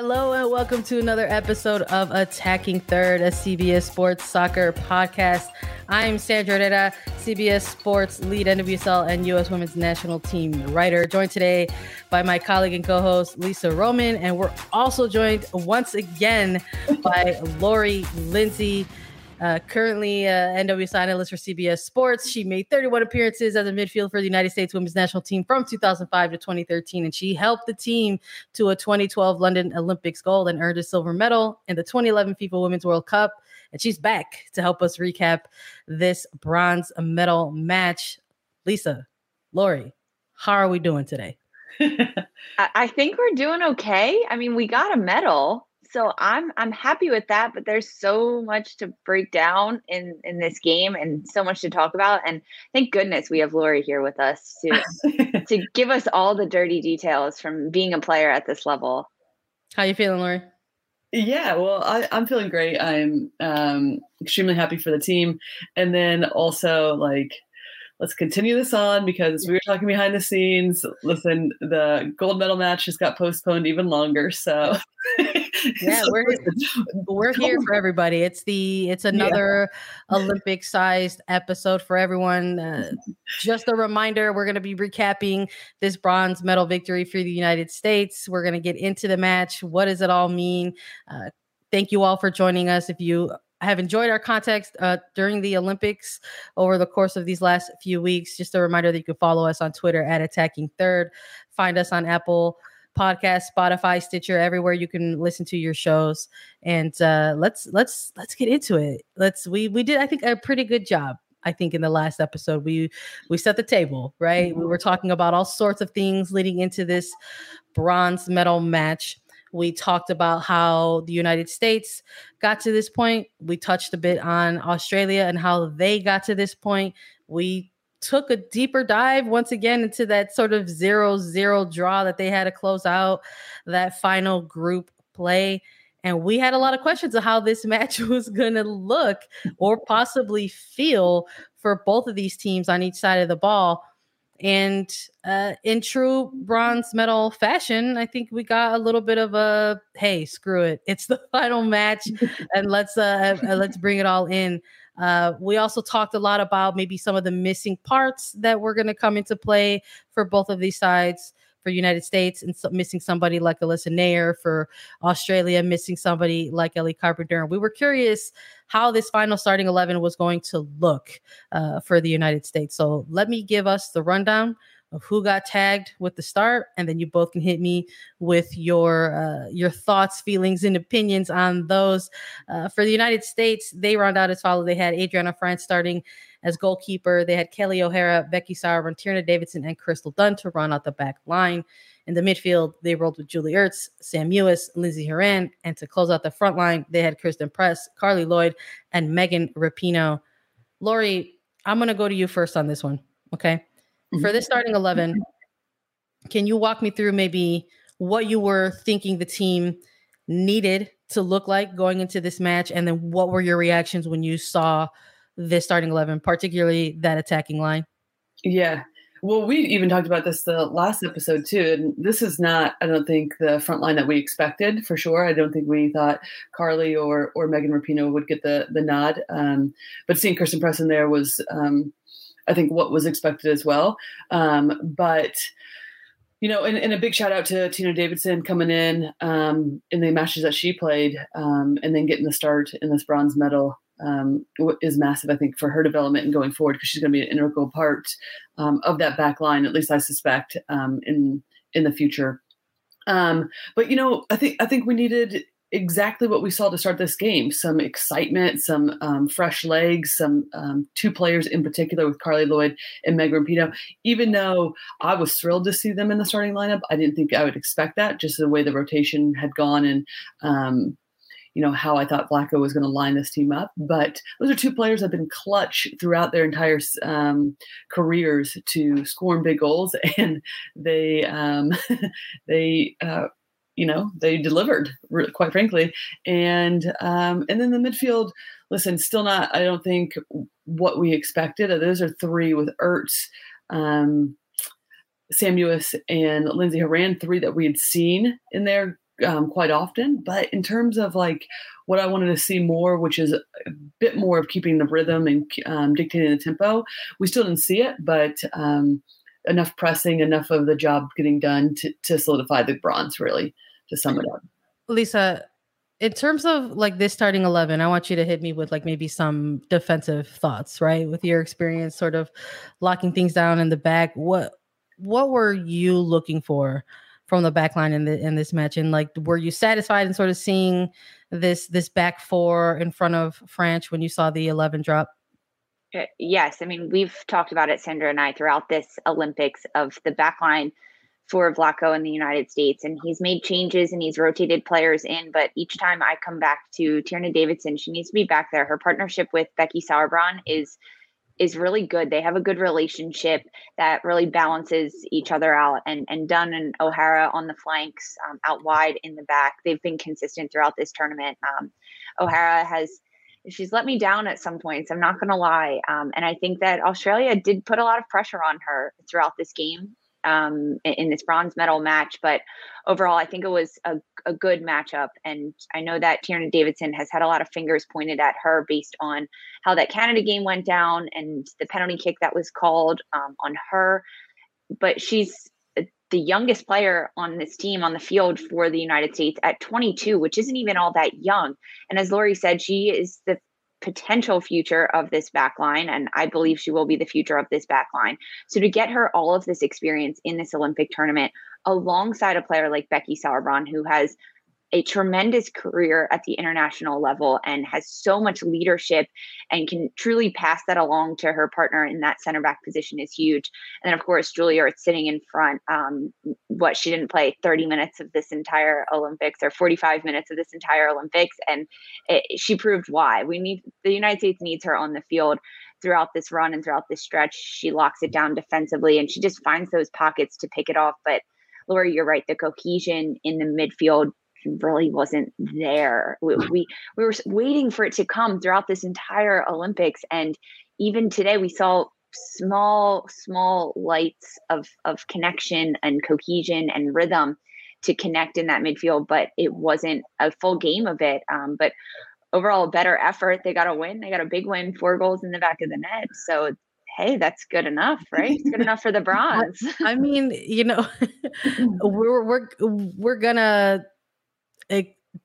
Hello and welcome to another episode of Attacking Third, a CBS Sports Soccer podcast. I'm Sandra Herrera, CBS Sports lead NWSL and U.S. Women's National Team writer, joined today by my colleague and co-host Lisa Roman, and we're also joined once again by Lori Lindsay. Uh, currently, uh, NWSL analyst for CBS Sports. She made 31 appearances as a midfield for the United States women's national team from 2005 to 2013, and she helped the team to a 2012 London Olympics gold and earned a silver medal in the 2011 FIFA Women's World Cup. And she's back to help us recap this bronze medal match. Lisa, Lori, how are we doing today? I think we're doing okay. I mean, we got a medal so I'm I'm happy with that, but there's so much to break down in in this game and so much to talk about. And thank goodness we have Lori here with us to to give us all the dirty details from being a player at this level. How you feeling, Lori? Yeah, well, I, am feeling great. I'm um, extremely happy for the team, and then also like let's continue this on because we were talking behind the scenes. Listen, the gold medal match just got postponed even longer. So yeah, we're we're here for everybody. It's the it's another yeah. Olympic sized episode for everyone. Uh, just a reminder, we're going to be recapping this bronze medal victory for the United States. We're going to get into the match. What does it all mean? Uh, thank you all for joining us. If you have enjoyed our context uh, during the Olympics over the course of these last few weeks. Just a reminder that you can follow us on Twitter at Attacking Third. Find us on Apple Podcast, Spotify, Stitcher, everywhere you can listen to your shows. And uh, let's let's let's get into it. Let's we we did I think a pretty good job. I think in the last episode we we set the table right. Mm-hmm. We were talking about all sorts of things leading into this bronze medal match. We talked about how the United States got to this point. We touched a bit on Australia and how they got to this point. We took a deeper dive once again into that sort of zero zero draw that they had to close out that final group play. And we had a lot of questions of how this match was going to look or possibly feel for both of these teams on each side of the ball. And uh, in true bronze medal fashion, I think we got a little bit of a hey, screw it, it's the final match, and let's uh, uh, let's bring it all in. Uh, we also talked a lot about maybe some of the missing parts that were going to come into play for both of these sides for United States and so missing somebody like Alyssa Naeher for Australia, missing somebody like Ellie Carpenter. We were curious how this final starting 11 was going to look uh, for the United States. So let me give us the rundown of who got tagged with the start, and then you both can hit me with your uh, your thoughts, feelings, and opinions on those. Uh, for the United States, they round out as follows: They had Adrianna Franch starting as goalkeeper. They had Kelly O'Hara, Becky Sauerbrunn, Tierna Davidson, and Crystal Dunn to run out the back line. In the midfield, they rolled with Julie Ertz, Sam Mewis, Lindsey Horan, and to close out the front line, they had Christen Press, carli Lloyd, and Megan Rapinoe. Lori, I'm going to go to you first on this one. Okay. Mm-hmm. For this starting 11, can you walk me through maybe what you were thinking the team needed to look like going into this match? And then what were your reactions when you saw this starting 11, particularly that attacking line. Yeah. Well, we even talked about this the last episode too. And this is not, I don't think, the front line that we expected for sure. I don't think we thought carli or or Megan Rapinoe would get the the nod. Um, but seeing Christen Press in there was, um, I think, what was expected as well. Um, but you know, and, and, a big shout out to Tierna Davidson coming in um, in the matches that she played, um, and then getting the start in this bronze medal um, is massive, I think, for her development and going forward because she's going to be an integral part um, of that back line. At least I suspect um, in in the future. Um, but you know, I think I think we needed exactly what we saw to start this game some excitement, some um, fresh legs, some um, two players in particular with Carli Lloyd and Meg Rapinoe. Even though I was thrilled to see them in the starting lineup, I didn't think I would expect that just the way the rotation had gone and. Um, you know how I thought Vlatko was going to line this team up, but those are two players that have been clutch throughout their entire um, careers to score big goals, and they um, they uh, you know they delivered quite frankly. And um and then the midfield listen still not i don't think what we expected. Those are three with ertz um sam and lindsey horan three that we had seen in there um, quite often. But in terms of like what i wanted to see more which is a bit more of keeping the rhythm and um, dictating the tempo we still didn't see it. But um enough pressing enough of the job getting done to, to solidify the bronze really to sum it up. Lisa, in terms of like this starting 11 i want you to hit me with like maybe some defensive thoughts right? With your experience sort of locking things down in the back what what were you looking for from the back line in the in this match? And like were you satisfied in sort of seeing this this back four in front of franch when you saw the 11 drop? Uh, yes. I mean we've talked about it sandra and i throughout this olympics of the back line for Vlatko in the United States. And he's made changes and he's rotated players in. But each time I come back to Tierna Davidson, she needs to be back there. Her partnership with Becky Sauerbrunn is is really good. They have a good relationship that really balances each other out. And and Dunn and O'Hara on the flanks, um, out wide in the back. They've been consistent throughout this tournament. Um, O'Hara has she's let me down at some points. I'm not going to lie. Um, and I think that Australia did put a lot of pressure on her throughout this game um, in this bronze medal match. But overall, I think it was a, a good matchup. And I know that Tierna Davidson has had a lot of fingers pointed at her based on how that Canada game went down and the penalty kick that was called um, on her. But she's the youngest player on this team on the field for the United States at 22, which isn't even all that young. And as Lori said, she is the potential future of this back line, and I believe she will be the future of this back line. So to get her all of this experience in this Olympic tournament alongside a player like Becky Sauerbrunn, who has a tremendous career at the international level and has so much leadership and can truly pass that along to her partner in that center back position is huge. And then, of course, Julia sitting in front. Um, what she didn't play 30 minutes of this entire Olympics or 45 minutes of this entire Olympics, and it, she proved why. We need the United States needs her on the field throughout this run and throughout this stretch. She locks it down defensively and she just finds those pockets to pick it off. But Lori, you're right. The cohesion in the midfield really wasn't there. We, we, we were waiting for it to come throughout this entire Olympics, and even today we saw small small lights of of connection and cohesion and rhythm to connect in that midfield, but it wasn't a full game of it. Um, but overall, a better effort. They got a win. They got a big win, four goals in the back of the net. So hey, that's good enough, right? It's good enough for the bronze. I mean, you know, we're we're we're gonna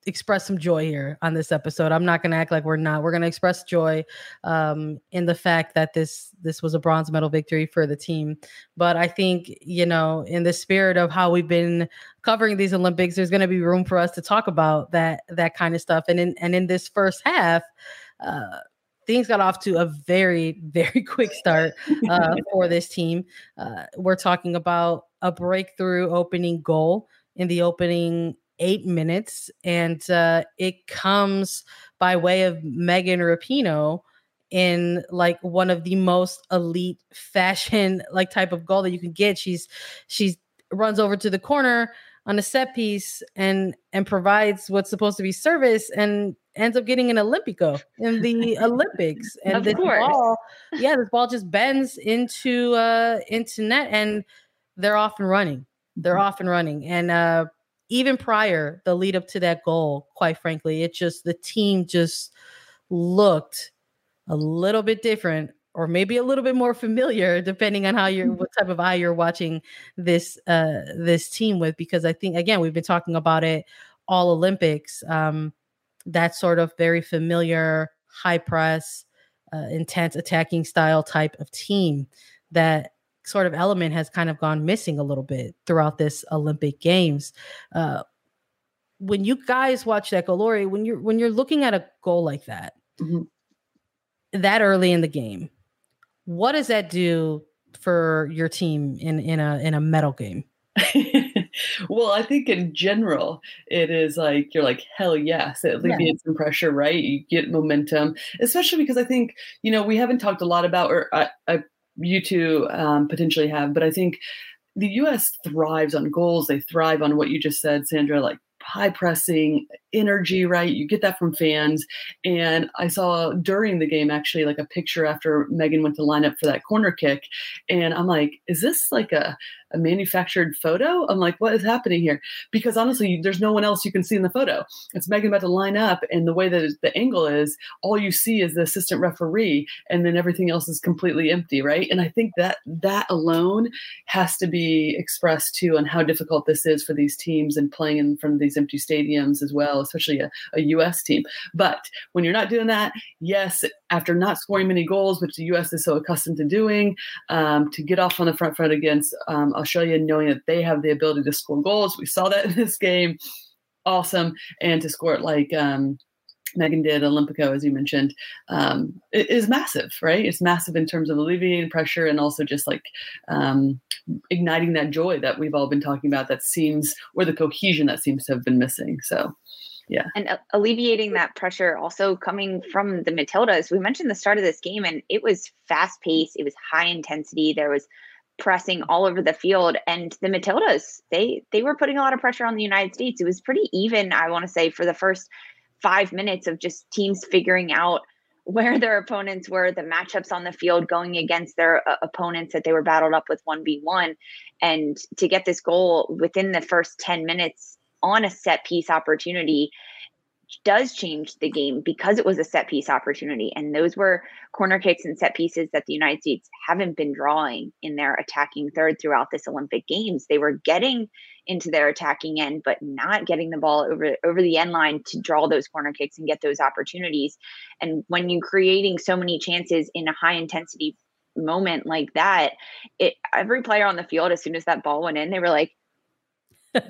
express some joy here on this episode. I'm not going to act like we're not. We're going to express joy um, in the fact that this this was a bronze medal victory for the team. But I think you know, in the spirit of how we've been covering these Olympics, there's going to be room for us to talk about that that kind of stuff. And in and in this first half. Uh, things got off to a very very quick start uh, for this team uh, we're talking about a breakthrough opening goal in the opening eight minutes, and uh, it comes by way of Megan Rapinoe in like one of the most elite fashion like type of goal that you can get. She's she's runs over to the corner on a set piece and and provides what's supposed to be service and ends up getting an Olympico in the Olympics. And of this course. ball, yeah, this ball just bends into uh into net and they're off and running. They're mm-hmm. off and running. And uh even prior the lead up to that goal quite frankly it just the team just looked a little bit different or maybe a little bit more familiar depending on how you're what type of eye you're watching this uh this team with because i think again we've been talking about it all olympics um that sort of very familiar high press uh, intense attacking style type of team that sort of element has kind of gone missing a little bit throughout this Olympic Games. Uh, when you guys watch that goal, Lori, when you're when you're looking at a goal like that, mm-hmm. that early in the game, what does that do for your team in in a in a medal game? well, I think in general, it is like you're like hell yes, it alleviates yeah. some pressure, right? You get momentum, especially because I think you know we haven't talked a lot about, or I, I you two um, potentially have, but I think the U.S. thrives on goals. They thrive on what you just said, Sandra, like high pressing energy, right? You get that from fans. And I saw during the game actually like a picture after Megan went to line up for that corner kick. And I'm like, is this like a a manufactured photo. I'm like, what is happening here? Because honestly, there's no one else you can see in the photo. It's Megan about to line up, and the way that the angle is, all you see is the assistant referee, and then everything else is completely empty, right? And I think that that alone has to be expressed too on how difficult this is for these teams and playing in front of these empty stadiums as well, especially a, a U.S. team. But when you're not doing that, yes, after not scoring many goals, which the U.S. is so accustomed to doing, um, to get off on the front foot against um, Australia, knowing that they have the ability to score goals. We saw that in this game. Awesome. And to score it like um, Megan did, Olympico, as you mentioned, um, is massive, right? It's massive in terms of alleviating pressure and also just like um, igniting that joy that we've all been talking about that seems, or the cohesion that seems to have been missing. So, yeah. And alleviating that pressure also coming from the Matildas. We mentioned the start of this game and it was fast paced, it was high intensity. There was pressing all over the field and the matildas they they were putting a lot of pressure on the united states it was pretty even i want to say for the first five minutes of just teams figuring out where their opponents were the matchups on the field going against their uh, opponents that they were battled up with 1v1 and to get this goal within the first 10 minutes on a set piece opportunity does change the game because it was a set piece opportunity. And those were corner kicks and set pieces that the United States haven't been drawing in their attacking third throughout this Olympic Games. They were getting into their attacking end, but not getting the ball over over the end line to draw those corner kicks and get those opportunities. And when you're creating so many chances in a high intensity moment like that, it every player on the field, as soon as that ball went in, they were like,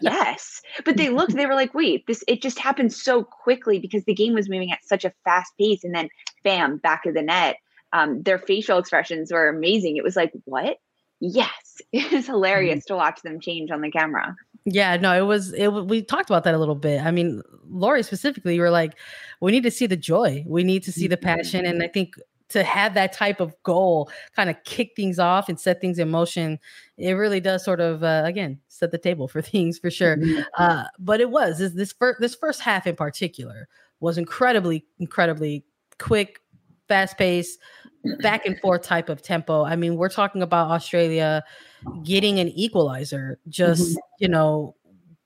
yes. But they looked, they were like, wait, this, it just happened so quickly because the game was moving at such a fast pace. And then bam, back of the net. Um, their facial expressions were amazing. It was like, what? Yes. It was hilarious mm-hmm. to watch them change on the camera. Yeah, no, it was it we talked about that a little bit. I mean, Lori specifically, you were like, we need to see the joy. We need to see the passion. And I think to have that type of goal kind of kick things off and set things in motion it really does sort of uh, again set the table for things for sure mm-hmm. uh, but it was this this first this first half in particular was incredibly incredibly quick fast pace back and forth type of tempo i mean we're talking about australia getting an equalizer just mm-hmm. you know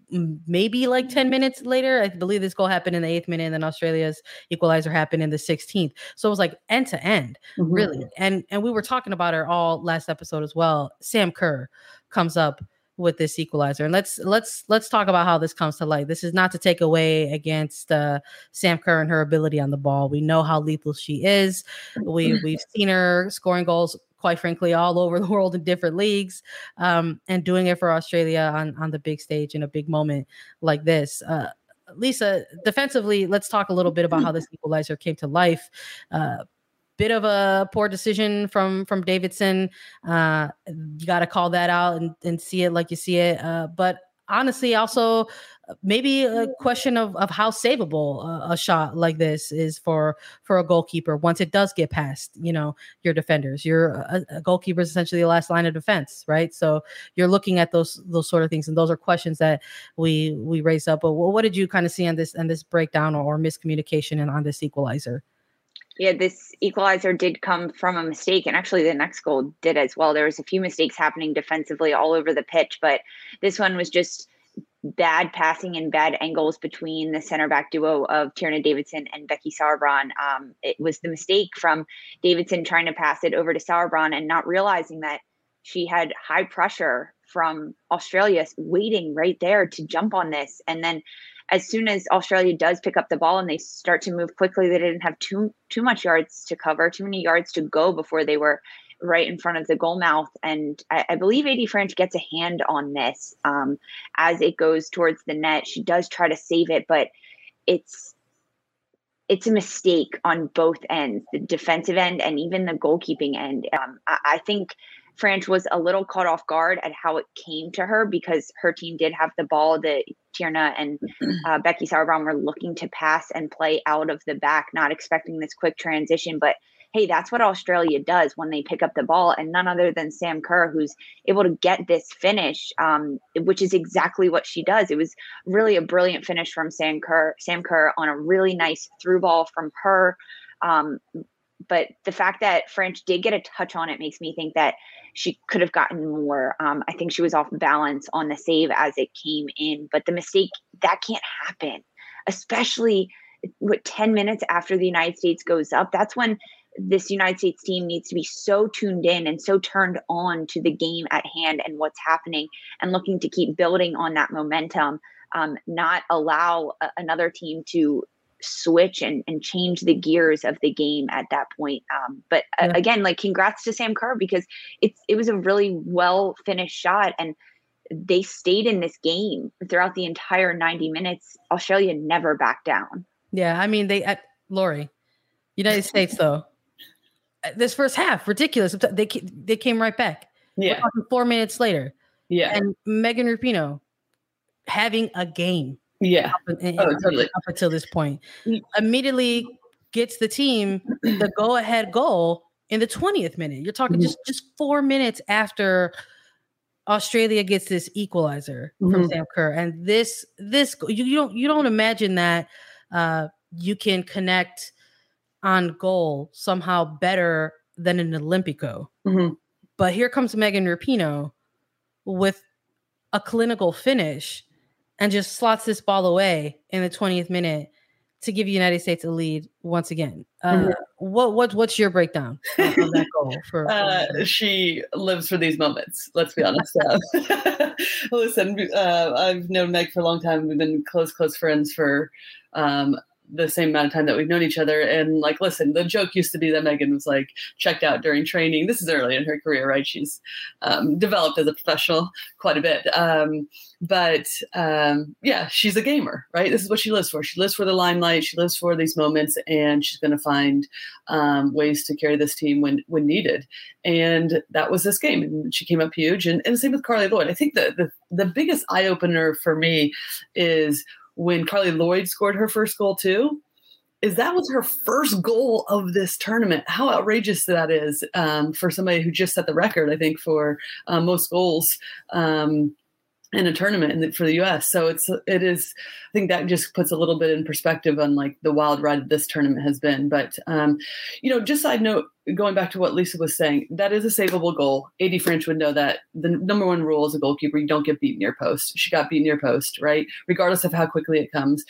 maybe like 10 minutes later. I believe this goal happened in the eighth minute, and then Australia's equalizer happened in the 16th. So it was like end to end, mm-hmm. really. And and we were talking about her all last episode as well. Sam Kerr comes up with this equalizer and let's let's let's talk about how this comes to light this is not to take away against uh, sam kerr and her ability on the ball we know how lethal she is we we've seen her scoring goals quite frankly, all over the world in different leagues, um, and doing it for Australia on on the big stage in a big moment like this. Uh, Lisa, defensively, let's talk a little bit about how this equalizer came to life. Uh, bit of a poor decision from from Davidson. Uh, you got to call that out and, and see it like you see it. Uh, but honestly, also maybe a question of, of how savable a, a, shot like this is for for a goalkeeper once it does get past you know your defenders. Your uh, a, a goalkeeper is essentially the last line of defense right? So you're looking at those those sort of things and those are questions that we we raise up. But what did you kind of see on this and this breakdown or, or miscommunication and on this equalizer? Yeah, this equalizer did come from a mistake, and actually the next goal did as well. There was a few mistakes happening defensively all over the pitch, but this one was just bad passing and bad angles between the center back duo of Tierna Davidson and Becky Sauerbrunn. Um, it was the mistake from Davidson trying to pass it over to Sauerbrunn and not realizing that she had high pressure from Australia waiting right there to jump on this. And then as soon as Australia does pick up the ball and they start to move quickly, they didn't have too too much yards to cover, too many yards to go before they were right in front of the goal mouth. And I, I believe AD Franch gets a hand on this um, as it goes towards the net. She does try to save it, but it's it's a mistake on both ends, the defensive end and even the goalkeeping end. Um, I, I think Franch was a little caught off guard at how it came to her because her team did have the ball that Tierna and uh, Becky Sauerbrunn were looking to pass and play out of the back, not expecting this quick transition. But hey, that's what Australia does when they pick up the ball, and none other than Sam Kerr, who's able to get this finish, um, which is exactly what she does. It was really a brilliant finish from Sam Kerr, Sam Kerr on a really nice through ball from her. Um, but the fact that Franch did get a touch on it makes me think that she could have gotten more. Um, I think she was off balance on the save as it came in, but the mistake that can't happen, especially what 10 minutes after the United States goes up. That's when this United States team needs to be so tuned in and so turned on to the game at hand and what's happening and looking to keep building on that momentum, um, not allow a- another team to switch and, and change the gears of the game at that point. Um, but uh, again, like congrats to Sam Kerr because it's it was a really well finished shot and they stayed in this game throughout the entire 90 minutes. Australia never backed down. Yeah, I mean they at Lori, United States though. This first half ridiculous. They they came right back. Yeah, four minutes later. Yeah, and Megan Rapinoe having a game. Yeah. Up, in, oh, totally. up until this point. Mm. Immediately gets the team the go ahead goal in the 20th minute. You're talking mm-hmm. just, just four minutes after Australia gets this equalizer mm-hmm. from Sam Kerr. And this, this, you, you don't, you don't imagine that uh, you can connect on goal somehow better than an Olympico. Mm-hmm. But here comes Megan Rapinoe with a clinical finish and just slots this ball away in the 20th minute to give United States a lead once again. Uh, mm-hmm. What what what's your breakdown of that goal? For, uh, she lives for these moments. Let's be honest. Listen, uh, I've known Meg for a long time. We've been close close friends for um, the same amount of time that we've known each other. And like, listen, the joke used to be that Megan was like checked out during training. This is early in her career, right? She's um, developed as a professional quite a bit. Um, but um, yeah, she's a gamer, right? This is what she lives for. She lives for the limelight. She lives for these moments, and she's going to find um, ways to carry this team when when needed. And that was this game, and she came up huge. And, and the same with Carli Lloyd. I think the the, the biggest eye opener for me is when Carli Lloyd scored her first goal too, is that was her first goal of this tournament. How outrageous that is um, for somebody who just set the record, I think, for uh, most goals um, in a tournament for the U.S. So it's it is. I think that just puts a little bit in perspective on like the wild ride this tournament has been. But um, you know, just side note, going back to what Lisa was saying, that is a savable goal. AD Franch would know that the number one rule as a goalkeeper, you don't get beat near post. She got beat near post, right? Regardless of how quickly it comes.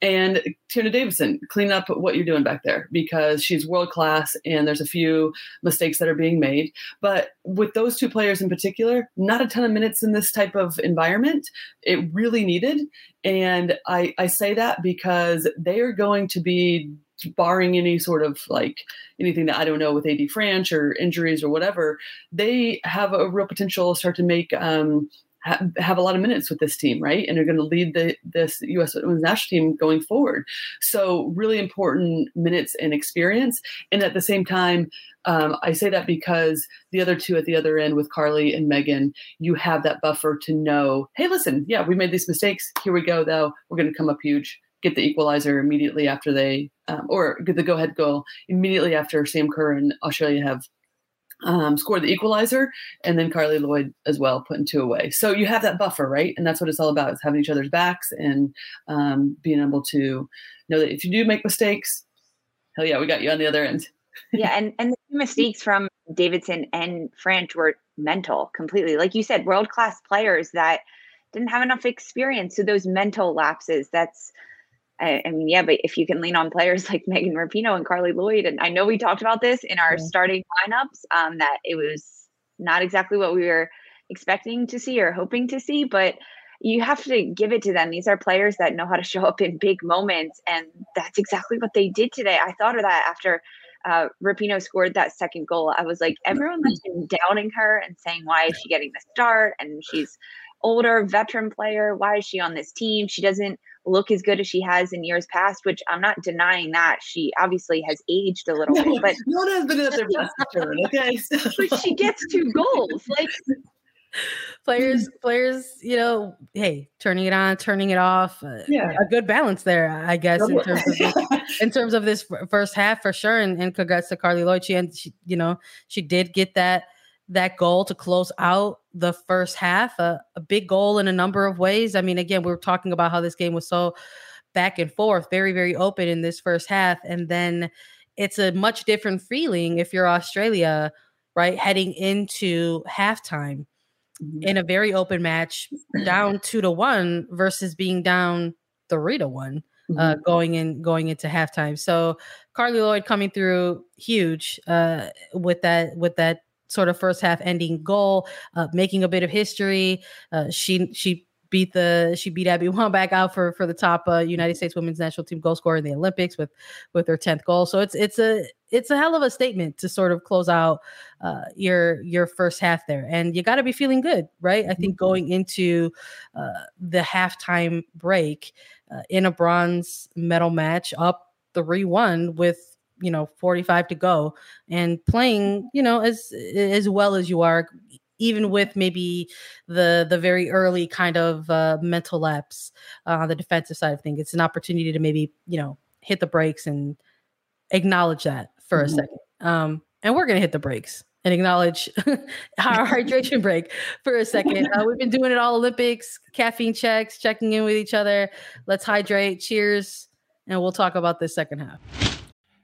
And Tierna Davidson, clean up what you're doing back there because she's world class and there's a few mistakes that are being made. But with those two players in particular, not a ton of minutes in this type of environment. It really needed. And I, I say that because they are going to be barring any sort of like anything that I don't know with AD Franch or injuries or whatever, they have a real potential to start to make um, ha- have a lot of minutes with this team, right? And they're going to lead the this U.S. women's national team going forward. So really important minutes and experience, and at the same time. Um, I say that because the other two at the other end with Carli and Megan, you have that buffer to know, hey, listen, yeah, we made these mistakes. Here we go, though. We're going to come up huge get the equalizer immediately after they, um, or get the go ahead goal immediately after Sam Kerr and Australia have um, scored the equalizer, and then Carli Lloyd as well putting two away. So you have that buffer, right? And that's what it's all about: is having each other's backs and um, being able to know that if you do make mistakes, hell yeah, we got you on the other end. yeah, and and the mistakes from Davidson and Franch were mental completely, like you said, world class players that didn't have enough experience. So those mental lapses, that's I, I, mean, yeah, but if you can lean on players like Megan Rapinoe and Carli Lloyd, and I know we talked about this in our yeah. starting lineups, um, that it was not exactly what we were expecting to see or hoping to see, but you have to give it to them. These are players that know how to show up in big moments, and that's exactly what they did today. I thought of that after uh, Rapinoe scored that second goal, I was like, everyone has been doubting her and saying, why is she getting the start? And she's older, veteran player. Why is she on this team? She doesn't look as good as she has in years past, which I'm not denying that. She obviously has aged a little bit, but no one has been at their best return, okay? but she gets two goals. Like players players you know hey turning it on turning it off uh, yeah a good balance there i guess in terms of this, in terms of this first half for sure and, and congrats to carli lloyd she and she you know she did get that that goal to close out the first half a, a big goal in a number of ways i mean again we were talking about how this game was so back and forth very very open in this first half and then it's a much different feeling if you're australia right heading into halftime mm-hmm. in a very open match, down two to one versus being down three to one. Uh, mm-hmm. Uh, going in going into halftime. So Carli Lloyd coming through huge uh, with that with that sort of first half ending goal, uh, making a bit of history. Uh, she she beat the she beat Abby Wambach out for for the top uh, United States Women's National Team goal scorer in the Olympics with with her tenth goal. So it's it's a it's a hell of a statement to sort of close out uh, your your first half there, and you got to be feeling good, right? I think mm-hmm. going into uh, the halftime break uh, in a bronze medal match, up three one with you know 45 to go and playing you know as as well as you are even with maybe the the very early kind of uh, mental lapse uh, on the defensive side of things. It's an opportunity to maybe you know hit the brakes and acknowledge that for mm-hmm. a second. Um, and we're gonna hit the brakes and acknowledge our hydration break for a second. Uh, we've been doing it all Olympics, caffeine checks, checking in with each other. Let's hydrate. Cheers, and we'll talk about this second half.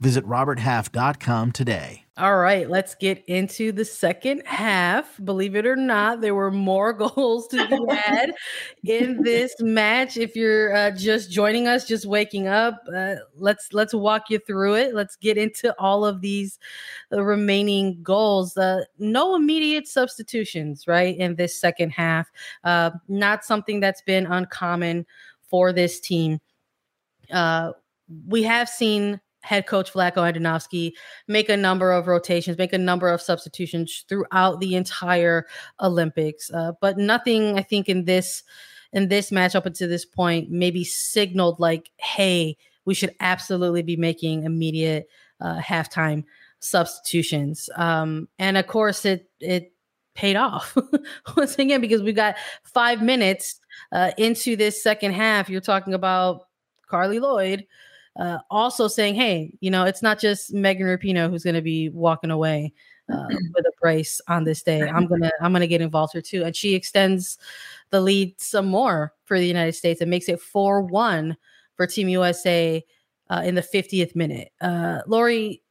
Visit RobertHalf.com today. All right, let's get into the second half. Believe it or not, there were more goals to be had in this match. If you're uh, just joining us, just waking up, uh, let's let's walk you through it. Let's get into all of these uh, remaining goals. Uh, no immediate substitutions, right, in this second half. Uh, not something that's been uncommon for this team. Uh, we have seen head coach Vlatko Andonovski make a number of rotations, make a number of substitutions throughout the entire Olympics. Uh, but nothing, I think, in this in this match up until this point, maybe signaled like, hey, we should absolutely be making immediate uh, halftime substitutions. Um, and of course, it it paid off once again because we got five minutes uh, into this second half. You're talking about Carli Lloyd uh, also saying, hey, you know, it's not just Megan Rapinoe who's going to be walking away uh, with a brace on this day. I'm gonna I'm gonna get involved here too, and she extends the lead some more for the United States and makes it four one for Team USA uh, in the 50th minute. Uh, Lori,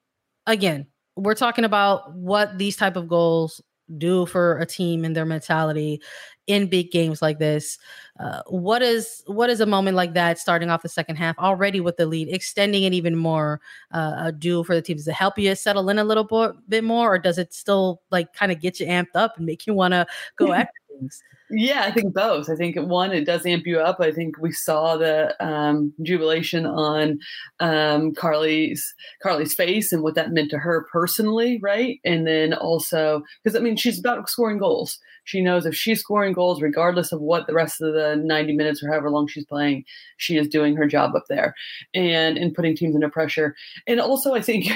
again, we're talking about what these type of goals do for a team and their mentality. In big games like this. Uh, what is what is a moment like that starting off the second half already with the lead, extending it even more uh, do for the teams? Does it help you settle in a little bit, bit more, or does it still like kind of get you amped up and make you want to go after things? Yeah, I think both. I think one, it does amp you up. I think we saw the um, jubilation on um, Carli's Carli's face and what that meant to her personally, right? And then also because I mean she's about scoring goals. She knows if she's scoring goals, regardless of what the rest of the ninety minutes or however long she's playing, she is doing her job up there and and putting teams under pressure. And also, I think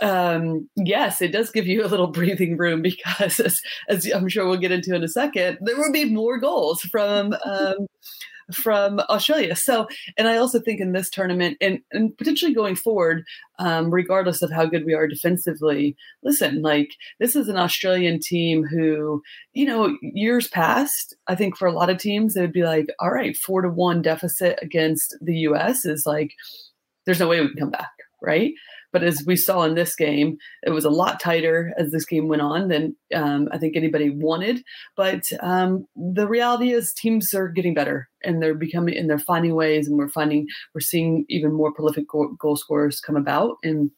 um, yes, it does give you a little breathing room because, as, as, I'm sure we'll get into in a second, there will be more goals from um, from Australia. So, and I also think in this tournament and, and potentially going forward, um, regardless of how good we are defensively, listen, like this is an Australian team who, you know, years past, I think for a lot of teams, it would be like, all right, four to one deficit against the US is like, there's no way we can come back, right? But as we saw in this game, it was a lot tighter as this game went on than um, I think anybody wanted. But um, the reality is, teams are getting better and they're becoming and they're finding ways, and we're finding we're seeing even more prolific goal, goal scorers come about and.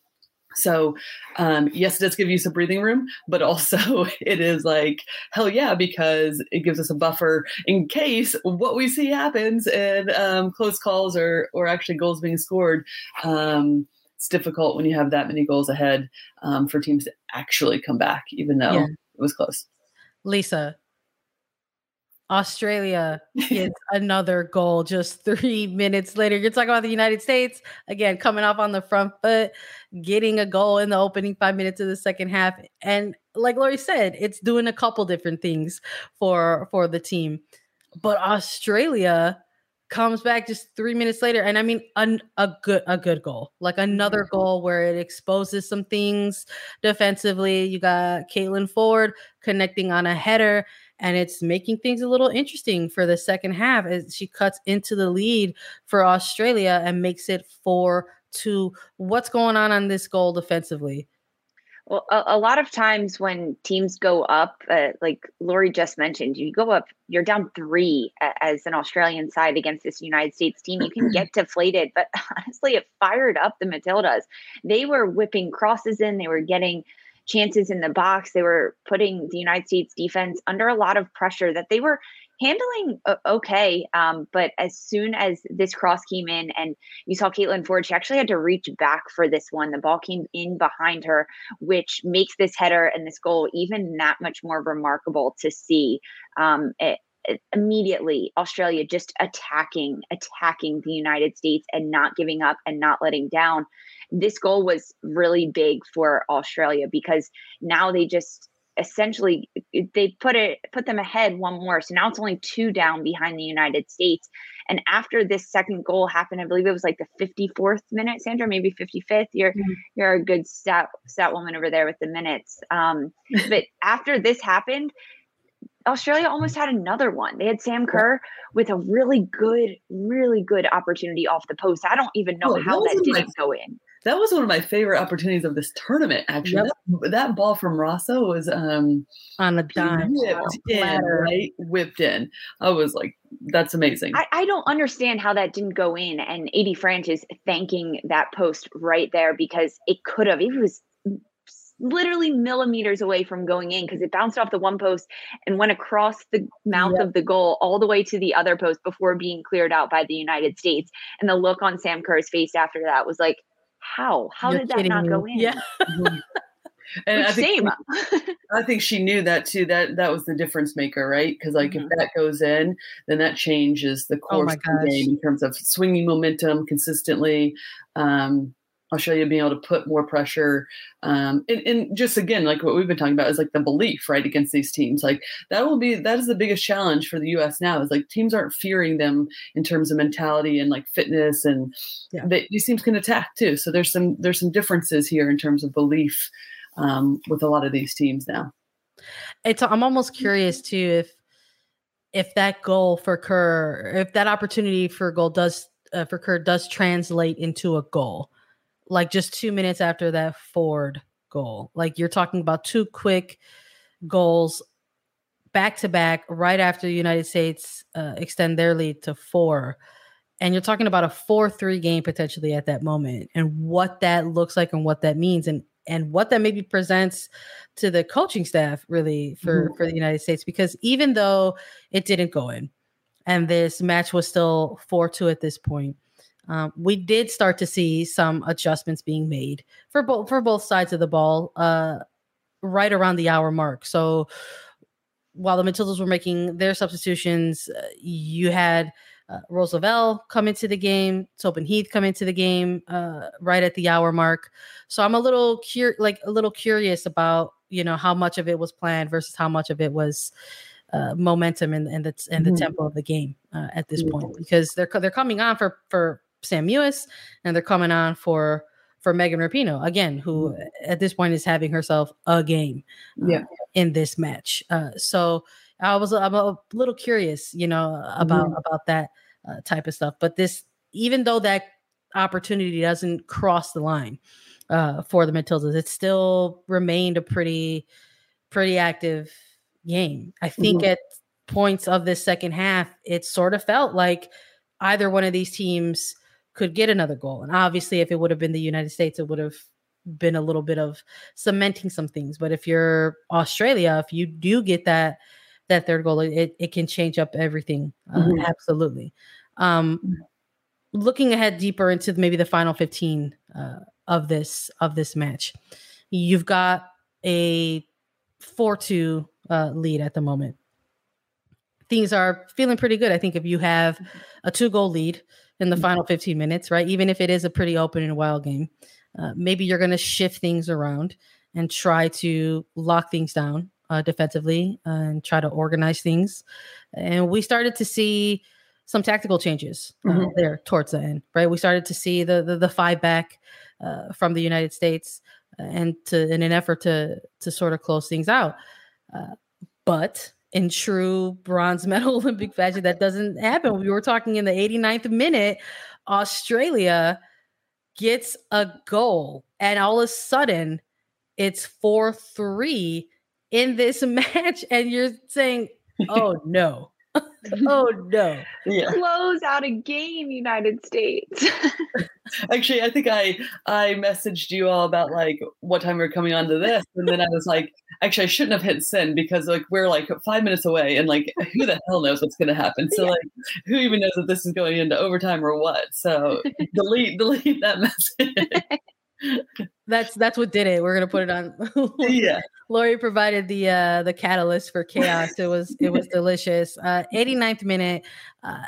So, um, yes, it does give you some breathing room, but also it is like hell yeah because it gives us a buffer in case what we see happens and um, close calls or or actually goals being scored. Um, it's difficult when you have that many goals ahead um, for teams to actually come back, even though yeah. it was close. Lisa, Australia gets another goal just three minutes later. You're talking about the United States again, coming off on the front foot, getting a goal in the opening five minutes of the second half, and like Lori said, it's doing a couple different things for for the team. But Australia comes back just three minutes later and i mean an, a good a good goal like another mm-hmm. goal where it exposes some things defensively. You got caitlin foord connecting on a header and it's making things a little interesting for the second half as she cuts into the lead for australia and makes it four to what's going on on this goal defensively well, a, a, lot of times when teams go up, uh, like Lori just mentioned, you go up, you're down three uh, as an Australian side against this United States team. You can get deflated, but honestly, it fired up the Matildas. They were whipping crosses in, they were getting chances in the box, they were putting the United States defense under a lot of pressure that they were handling okay. Um, but as soon as this cross came in and you saw Caitlin Foord, she actually had to reach back for this one. The ball came in behind her, which makes this header and this goal even that much more remarkable to see. Um, it, it, immediately Australia just attacking, attacking the United States and not giving up and not letting down. This goal was really big for Australia because now they just essentially they put it put them ahead one more so now it's only two down behind the united states and after this second goal happened i believe it was like the 54th minute sandra maybe 55th you're mm-hmm. you're a good stat stat woman over there with the minutes um but after this happened Australia almost had another one. They had Sam Kerr with a really good, really good opportunity off the post. I don't even know how that didn't go in that was one of my favorite opportunities of this tournament. Actually, yep. that, that, ball from Raso was um on a dime, whipped in, right? Whipped in. I was like, that's amazing. I, I don't understand how that didn't go in. And AD Franch is thanking that post right there because it could have. It was literally millimeters away from going in because it bounced off the one post and went across the mouth yep. of the goal all the way to the other post before being cleared out by the United States. And the look on Sam Kerr's face after that was like, how? How You're did that not me. go in? Yeah. Mm-hmm. and Which I think, she, I think she knew that too. That that was the difference maker, right? Because like mm-hmm. if that goes in, then that changes the oh course oh of the game in terms of swinging momentum consistently. Um, Australia being able to put more pressure. Um, and, and, just again, like what we've been talking about is like the belief, right, against these teams. Like that will be that is the biggest challenge for the U.S. now is like teams aren't fearing them in terms of mentality and like fitness, and yeah. they, these teams can attack too. So there's some there's some differences here in terms of belief um, with a lot of these teams now. It's I'm almost curious too if if that goal for Kerr, if that opportunity for goal does uh, for Kerr does translate into a goal like just two minutes after that Foord goal. Like you're talking about two quick goals back to back right after the United States uh, extend their lead to four. And you're talking about a 4 3 game potentially at that moment and what that looks like and what that means and and what that maybe presents to the coaching staff really for mm-hmm. for the United States because even though it didn't go in and this match was still 4-2 at this point um, we did start to see some adjustments being made for both for both sides of the ball uh, right around the hour mark. So while the Matildas were making their substitutions, uh, you had uh, Rose Lavelle come into the game, Tobin Heath come into the game uh, right at the hour mark. So I'm a little cur- like a little curious about you know how much of it was planned versus how much of it was uh, momentum and and the and the mm-hmm. tempo of the game uh, at this point because they're they're coming on for for Sam Mewis and they're coming on for for Megan Rapinoe again, who mm-hmm. at this point is having herself a game uh, yeah. in this match. Uh, so I was I'm a little curious, you know, about mm-hmm. about that uh, type of stuff. But this, even though that opportunity doesn't cross the line uh, for the Matildas, it still remained a pretty pretty active game. I think mm-hmm. at points of this second half, it sort of felt like either one of these teams could get another goal. And obviously, if it would have been the United States, it would have been a little bit of cementing some things. But if you're Australia, if you do get that that third goal, it, it can change up everything. Uh, mm-hmm. Absolutely. Um, looking ahead deeper into maybe the final 15 uh, of this of this match, you've got a 4-2 uh, lead at the moment. Things are feeling pretty good. I think if you have a two goal lead in the mm-hmm. final 15 minutes, right? Even if it is a pretty open and wild game, uh, maybe you're going to shift things around and try to lock things down uh, defensively and try to organize things. And we started to see some tactical changes uh, mm-hmm. there towards the end, right? We started to see the the, the five back uh, from the United States uh, and to in an effort to to sort of close things out. Uh, but in true bronze medal Olympic fashion, that doesn't happen. We were talking in the 89th minute, Australia gets a goal, and all of a sudden it's 4 3 in this match and you're saying, "Oh no." oh no. Yeah. Close out a game, United States. Actually, I think I I messaged you all about like what time we are coming on to this. And then I was like, actually I shouldn't have hit send because like we're like five minutes away and like who the hell knows what's gonna happen. So yeah. like who even knows if this is going into overtime or what? So delete delete that message that's that's what did it. We're gonna put it on. yeah. Lori provided the uh the catalyst for chaos. It was it was delicious. Uh 89th minute. Uh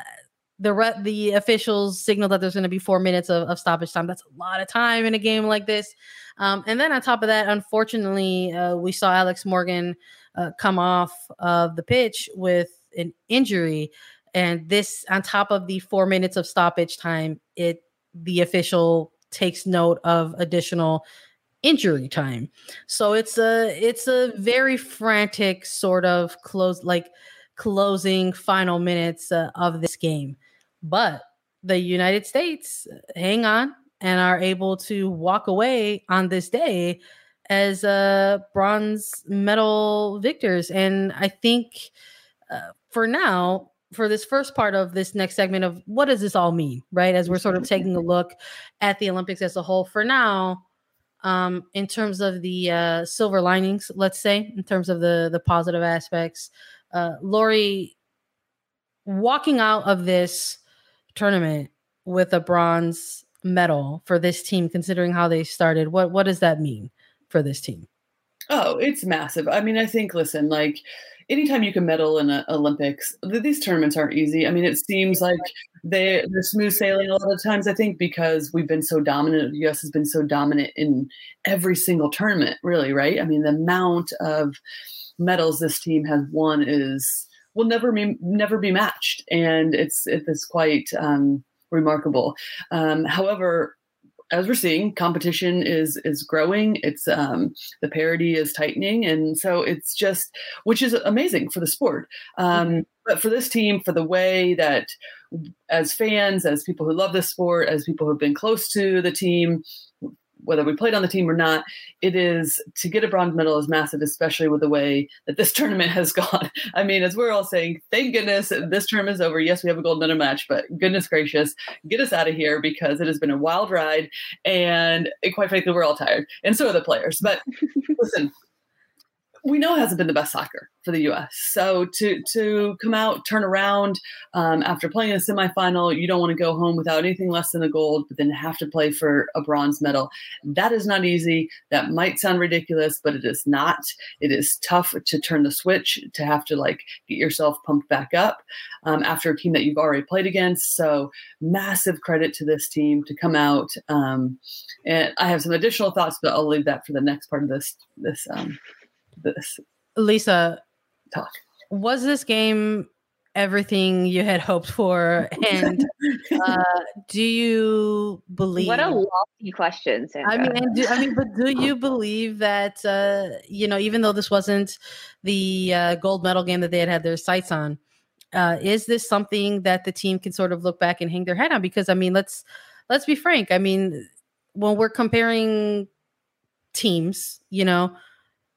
the re- the officials signal that there's going to be four minutes of, of, stoppage time. That's a lot of time in a game like this. Um, and then on top of that, unfortunately, uh, we saw Alex Morgan uh, come off of the pitch with an injury, and this on top of the four minutes of stoppage time, it the official takes note of additional injury time. So it's a it's a very frantic sort of close like closing final minutes uh, of this game. But the United States hang on and are able to walk away on this day as uh, bronze medal victors and I think uh, for now for this first part of this next segment of what does this all mean, right? As we're sort of taking a look at the Olympics as a whole. For now, um, in terms of the uh, silver linings, let's say, in terms of the the positive aspects, uh, Lori walking out of this tournament with a bronze medal for this team, considering how they started. What what does that mean for this team? Oh, it's massive. I mean, I think listen, like anytime you can medal in Olympics, these tournaments aren't easy. I mean, it seems like they they're smooth sailing a lot of times. I think because we've been so dominant, the U.S. has been so dominant in every single tournament, really, right? I mean, the amount of medals this team has won is will never be never be matched, and it's it's quite um, remarkable. Um, however, as we're seeing, competition is is growing. It's um, the parity is tightening, and so it's just which is amazing for the sport. Um, mm-hmm. But for this team, for the way that as fans, as people who love the sport, as people who've been close to the team, whether we played on the team or not, it is to get a bronze medal is massive, especially with the way that this tournament has gone. I mean, as we're all saying, thank goodness this term is over. Yes, we have a gold medal match, but goodness gracious, get us out of here because it has been a wild ride. And eh, quite frankly, we're all tired. And so are the players. But listen, we know hasn't been the best soccer for the U.S. So to to come out, turn around um, after playing a semifinal, you don't want to go home without anything less than a gold, but then have to play for a bronze medal. That is not easy. That might sound ridiculous, but it is not. It is tough to turn the switch to have to like get yourself pumped back up um, after a team that you've already played against. So massive credit to this team to come out. Um, and I have some additional thoughts, but I'll leave that for the next part of this this um, this. Lisa, talk. Was this game everything you had hoped for? And uh, do you believe? What a lofty question, Sandra. I mean, do, I mean, but do you believe that uh, you know, even though this wasn't the uh, gold medal game that they had had their sights on, uh, is this something that the team can sort of look back and hang their head on? Because I mean, let's let's be frank. I mean, when we're comparing teams, you know,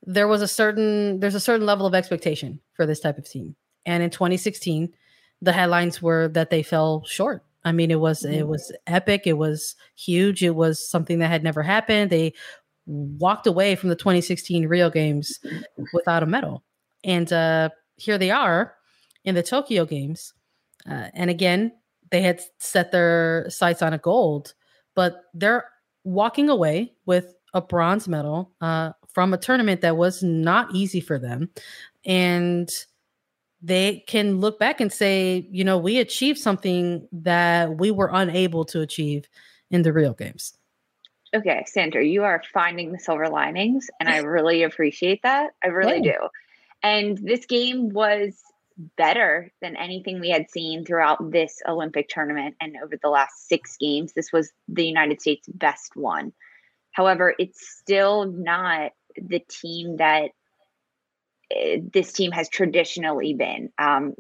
there was a certain there's a certain level of expectation for this type of team. And in 2016, the headlines were that they fell short. I mean, it was it mm-hmm. was epic. It was huge. It was something that had never happened. They walked away from the 2016 Rio Games without a medal, and uh, here they are in the Tokyo Games. Uh, and again, they had set their sights on a gold, but they're walking away with a bronze medal uh, from a tournament that was not easy for them. And they can look back and say, you know, we achieved something that we were unable to achieve in the Rio Games. Okay, Sandra, you are finding the silver linings, and I really appreciate that. I really yeah. do. And this game was better than anything we had seen throughout this Olympic tournament and over the last six games. This was the United States' best one. However, it's still not the team that uh, this team has traditionally been. Um,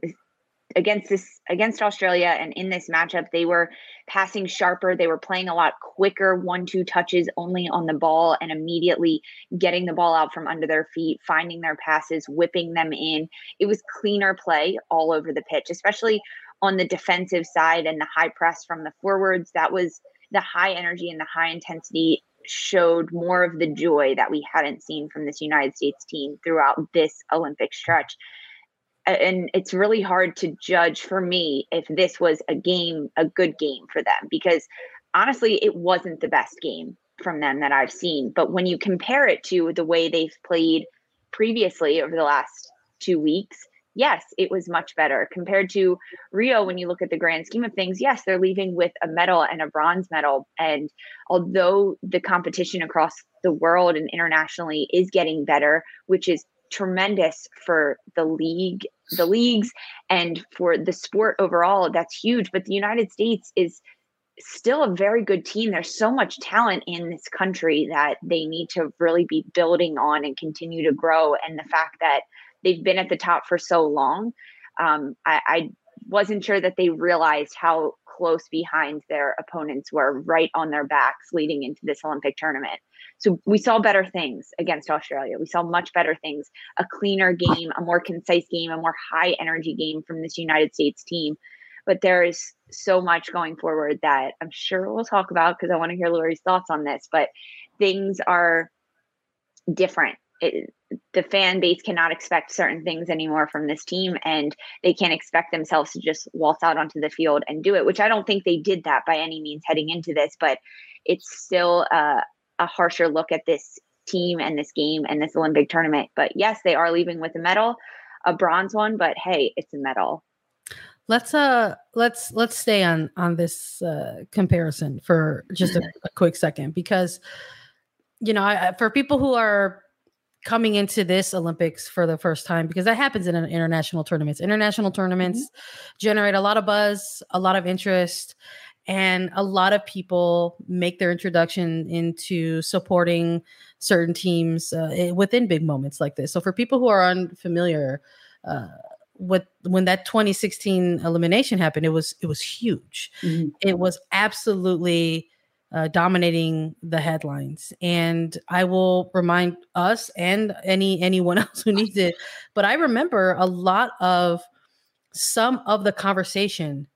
against this against Australia and in this matchup they were passing sharper. They were playing a lot quicker one two touches only on the ball and immediately getting the ball out from under their feet finding their passes whipping them in. It was cleaner play all over the pitch especially on the defensive side and the high press from the forwards. That was the high energy and the high intensity showed more of the joy that we hadn't seen from this United States team throughout this Olympic stretch. And it's really hard to judge for me if this was a game, a good game for them, because honestly, it wasn't the best game from them that I've seen. But when you compare it to the way they've played previously over the last two weeks, yes, it was much better compared to Rio. When you look at the grand scheme of things, yes, they're leaving with a medal and a bronze medal. And although the competition across the world and internationally is getting better, which is tremendous for the league, the leagues, and for the sport overall, that's huge. But the United States is still a very good team. There's so much talent in this country that they need to really be building on and continue to grow. And the fact that they've been at the top for so long. Um, I, I wasn't sure that they realized how close behind their opponents were, right on their backs leading into this Olympic tournament. So we saw better things against Australia. We saw much better things, a cleaner game, a more concise game, a more high energy game from this United States team. But there is so much going forward that I'm sure we'll talk about because I want to hear Lori's thoughts on this. But things are different it, the fan base cannot expect certain things anymore from this team and they can't expect themselves to just waltz out onto the field and do it which i don't think they did that by any means heading into this but it's still uh, a harsher look at this team and this game and this olympic tournament. But yes they are leaving with a medal a bronze one but hey it's a medal. Let's uh let's let's stay on on this uh comparison for just a, a quick second because you know I, for people who are coming into this Olympics for the first time because that happens in international tournaments. International tournaments mm-hmm. generate a lot of buzz, a lot of interest, and a lot of people make their introduction into supporting certain teams uh, within big moments like this. So for people who are unfamiliar, uh, with when that 2016 elimination happened, it was it was huge. Mm-hmm. It was absolutely uh, dominating the headlines. And I will remind us and any anyone else who needs it. But I remember a lot of some of the conversation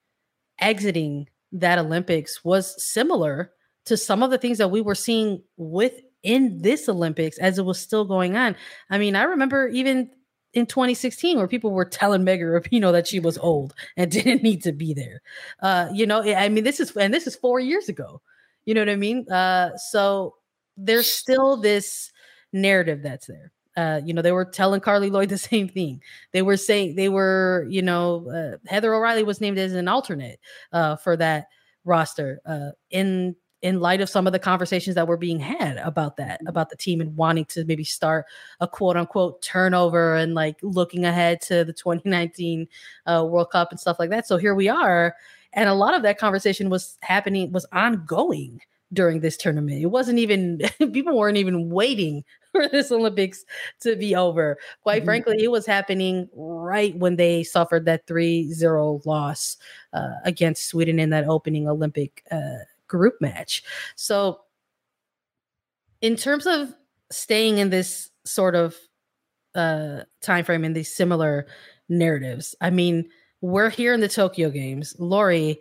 exiting that Olympics was similar to some of the things that we were seeing within this Olympics as it was still going on. I mean, I remember even in 2016 where people were telling Megan Rapinoe that she was old and didn't need to be there. Uh, you know, I mean, this is and this is four years ago. You know what I mean? Uh, so there's still this narrative that's there. Uh, you know, they were telling Carli Lloyd the same thing. They were saying they were, you know, uh, Heather O'Reilly was named as an alternate uh, for that roster uh, in in light of some of the conversations that were being had about that, mm-hmm. about the team and wanting to maybe start a quote unquote turnover and like looking ahead to the 2019 uh, World Cup and stuff like that. So here we are, and a lot of that conversation was happening, was ongoing during this tournament. It wasn't even people weren't even waiting for this Olympics to be over. Quite mm-hmm. frankly, it was happening right when they suffered that 3-0 loss uh, against Sweden in that opening Olympic uh, group match. So, in terms of staying in this sort of uh, time frame in these similar narratives, I mean, we're here in the Tokyo Games. Lori,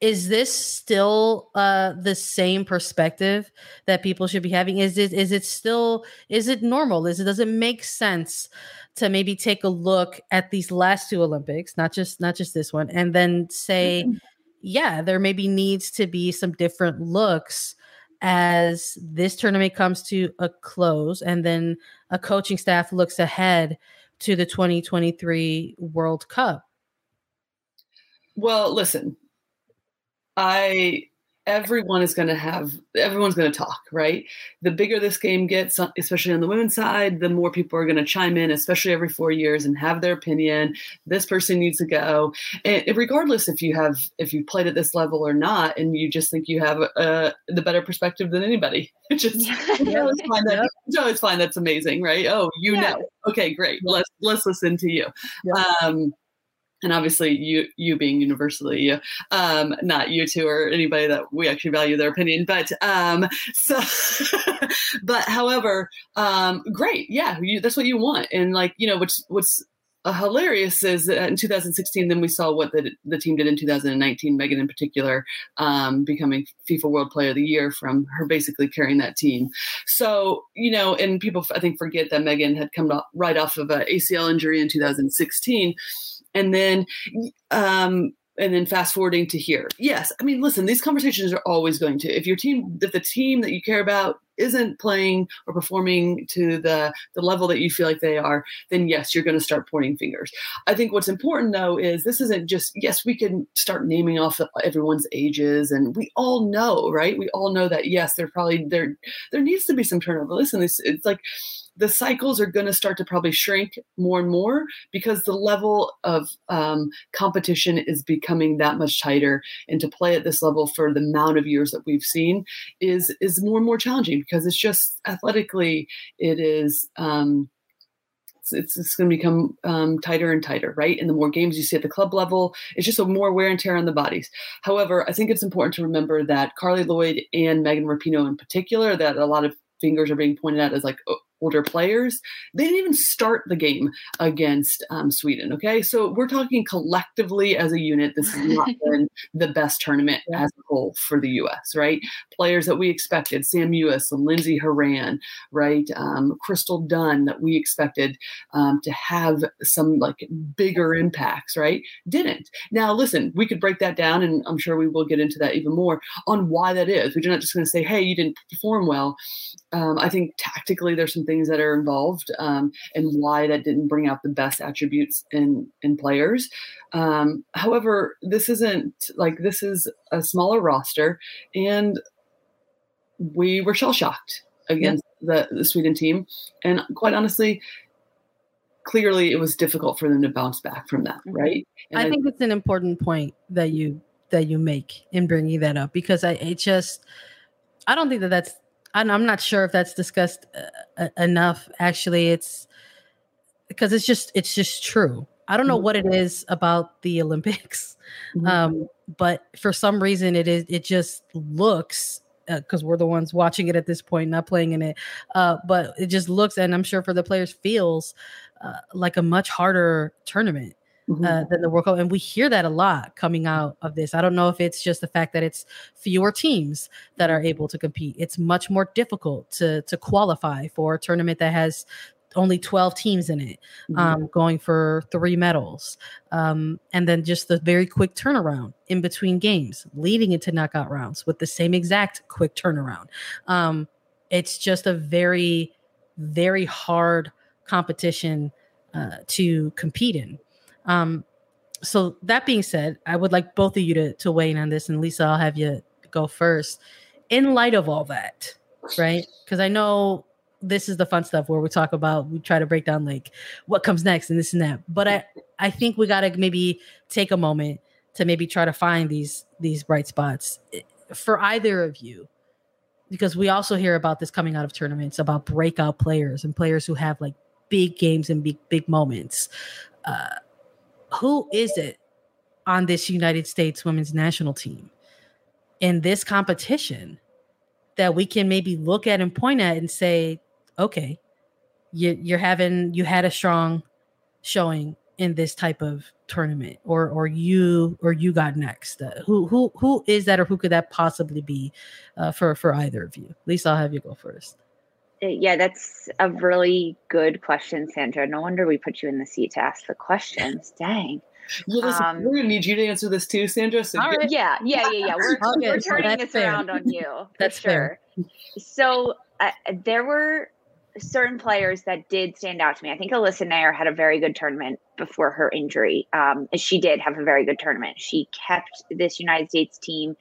is this still uh the same perspective that people should be having? Is it is it still is it normal? Is it does it make sense to maybe take a look at these last two olympics not just not just this one and then say mm-hmm. yeah, there maybe needs to be some different looks as this tournament comes to a close and then a coaching staff looks ahead to the 2023 World Cup? Well, listen, I everyone is going to have everyone's going to talk right? The bigger this game gets especially on the women's side the more people are going to chime in especially every four years and have their opinion. This person needs to go. And regardless if you have if you played at this level or not and you just think you have uh, the better perspective than anybody. Just yeah. always find that always find that's amazing right? Oh you yeah. know. Okay great. Let's let's listen to you. Um and obviously you you being universally um, not you two or anybody that we actually value their opinion but um, so but however um, great yeah you, that's what you want. And like you know what's what's uh, hilarious is that in 2016 then we saw what the, the team did in 2019 megan in particular um, becoming fifa world player of the year from her basically carrying that team. So you know and people i think forget that megan had come right off of an acl injury in 2016 and then um, and then fast forwarding to here. Yes, I mean, listen, these conversations are always going to. If your team, if the team that you care about isn't playing or performing to the the level that you feel like they are, then yes, you're going to start pointing fingers. I think what's important though is this isn't just yes, we can start naming off everyone's ages, and we all know, right? We all know that yes, there probably there there needs to be some turnover. Listen, it's, it's like the cycles are going to start to probably shrink more and more because the level of um, competition is becoming that much tighter and to play at this level for the amount of years that we've seen is is more and more challenging because it's just athletically it is um, it's, it's going to become um, tighter and tighter, right? And the more games you see at the club level, it's just a more wear and tear on the bodies. However, I think it's important to remember that Carli Lloyd and Megan Rapinoe in particular, that a lot of fingers are being pointed at as like older players. They didn't even start the game against um, Sweden. Okay, so we're talking collectively as a unit. This has not been the best tournament as a whole for the U.S. Right, players that we expected: Sam Mewis and Lindsey Horan, right, um, Crystal Dunn, that we expected um, to have some like bigger impacts. Right, didn't. Now listen, we could break that down, and I'm sure we will get into that even more on why that is. We're not just going to say, "Hey, you didn't perform well." Um, I think tactically there's some things that are involved um, and why that didn't bring out the best attributes in in players. Um, however, this isn't like this is a smaller roster, and we were shell shocked against yeah. the, the Sweden team, and quite honestly, clearly it was difficult for them to bounce back from that, mm-hmm. right? And I, I think it's an important point that you that you make in bringing that up because I it just I don't think that that's I'm not sure if that's discussed uh, enough. Actually, it's because it's just it's just true. I don't know mm-hmm. what it is about the Olympics. Mm-hmm. Um, but for some reason it is it just looks because uh, we're the ones watching it at this point, not playing in it. Uh, but it just looks, and I'm sure for the players, feels uh, like a much harder tournament. Mm-hmm. Uh, than the World Cup, and we hear that a lot coming out of this. I don't know if it's just the fact that it's fewer teams that are able to compete. It's much more difficult to to qualify for a tournament that has only 12 teams in it, mm-hmm. um, going for three medals. Um, and then just the very quick turnaround in between games, leading into knockout rounds with the same exact quick turnaround. Um, it's just a very, very hard competition uh, to compete in. Um, so that being said, I would like both of you to, to weigh in on this, and Lisa, I'll have you go first. In light of all that, right? Because I know this is the fun stuff where we talk about we try to break down like what comes next and this and that but i i think we got to maybe take a moment to maybe try to find these these bright spots eh, for either of you because we also hear about this coming out of tournaments about breakout players and players who have like big games and big big moments uh who is it on this united states women's national team in this competition that we can maybe look at and point at and say okay, you, you're having you had a strong showing in this type of tournament, or or you or you got next. Uh, who who who is that, or who could that possibly be uh, for for either of you? Lisa, I'll have you go first. Yeah, that's a really good question, Sandra. No wonder we put you in the seat to ask the questions. Dang. Well, listen, um, we're gonna need you to answer this too, Sandra. So right. yeah, yeah, yeah, yeah. We're, we're turning this fair. around on you. That's sure. Fair. So uh, there were certain players that did stand out to me. I think Alyssa Naeher had a very good tournament before her injury. Um, she did have a very good tournament. She kept this United States team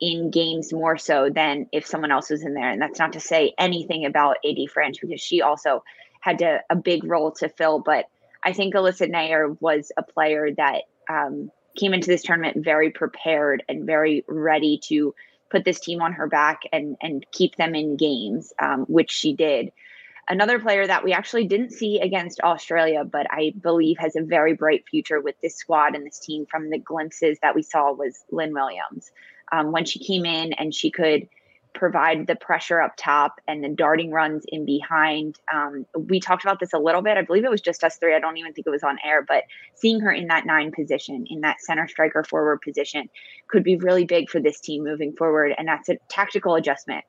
in games more so than if someone else was in there. And that's not to say anything about AD Franch because she also had to, a big role to fill. But I think Alyssa Naeher was a player that um, came into this tournament very prepared and very ready to put this team on her back and and keep them in games, um, which she did. Another player that we actually didn't see against Australia, but I believe has a very bright future with this squad and this team from the glimpses that we saw was Lynn Williams. Um, when she came in and she could provide the pressure up top and the darting runs in behind. Um, we talked about this a little bit. I believe it was just us three. I don't even think it was on air, but seeing her in that nine position, in that center striker forward position, could be really big for this team moving forward. And that's a tactical adjustment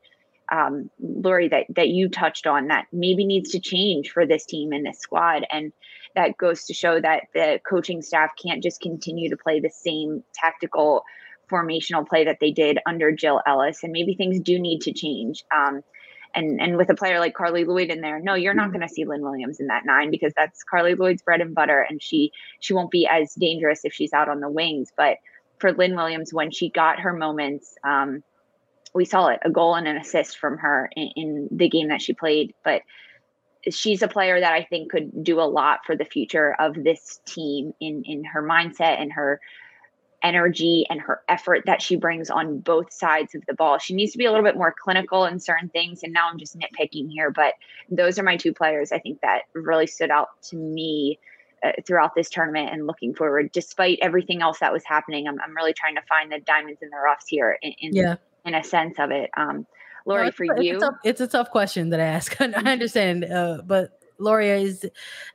um, Lori, that that you touched on that maybe needs to change for this team and this squad, and that goes to show that the coaching staff can't just continue to play the same tactical formational play that they did under Jill Ellis, and maybe things do need to change. Um, and and with a player like Carli Lloyd in there, no, you're not going to see Lynn Williams in that nine because that's Carli Lloyd's bread and butter, and she she won't be as dangerous if she's out on the wings. But for Lynn Williams, when she got her moments. Um, we saw it a goal and an assist from her in, in the game that she played. But she's a player that I think could do a lot for the future of this team in in her mindset and her energy and her effort that she brings on both sides of the ball. She needs to be a little bit more clinical in certain things. And now I'm just nitpicking here, but those are my two players I think that really stood out to me uh, throughout this tournament and looking forward. Despite everything else that was happening, I'm, I'm really trying to find the diamonds in the roughs here in, in yeah in a sense of it. Um, Lori, for it's you, a tough, it's a tough question that I ask. I understand, uh, but Loria, is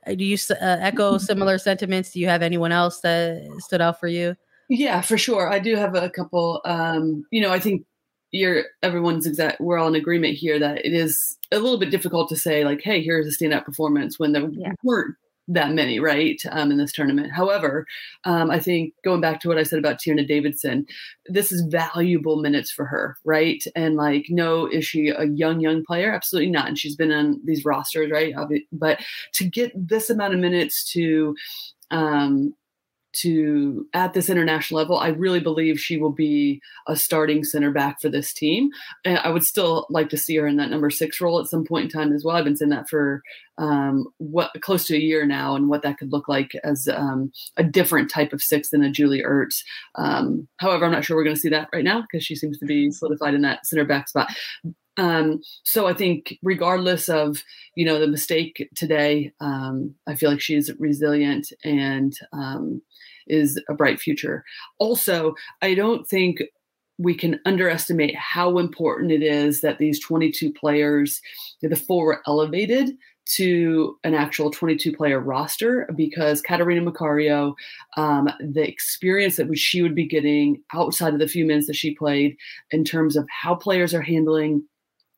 uh, do you uh, echo similar sentiments? Do you have anyone else that stood out for you? Yeah, for sure. I do have a couple. Um, you know, I think you're everyone's exact. We're all in agreement here that it is a little bit difficult to say like, "Hey, here's a standout performance" when there yeah. weren't that many, right, um, in this tournament. However, um, I think going back to what I said about Tierna Davidson, this is valuable minutes for her, right? And like, no, is she a young, young player? Absolutely not. And she's been on these rosters, right? But to get this amount of minutes to um, to at this international level, I really believe she will be a starting center back for this team. And I would still like to see her in that number six role at some point in time as well. I've been saying that for um, what close to a year now, and what that could look like as um, a different type of six than a Julie Ertz. Um, however, I'm not sure we're going to see that right now because she seems to be solidified in that center back spot. Um, so I think regardless of, you know, the mistake today, um, I feel like she's resilient and, um, is a bright future. Also, I don't think we can underestimate how important it is that these 22 players, the four were elevated to an actual 22 player roster because Catarina Macario, um, the experience that she would be getting outside of the few minutes that she played in terms of how players are handling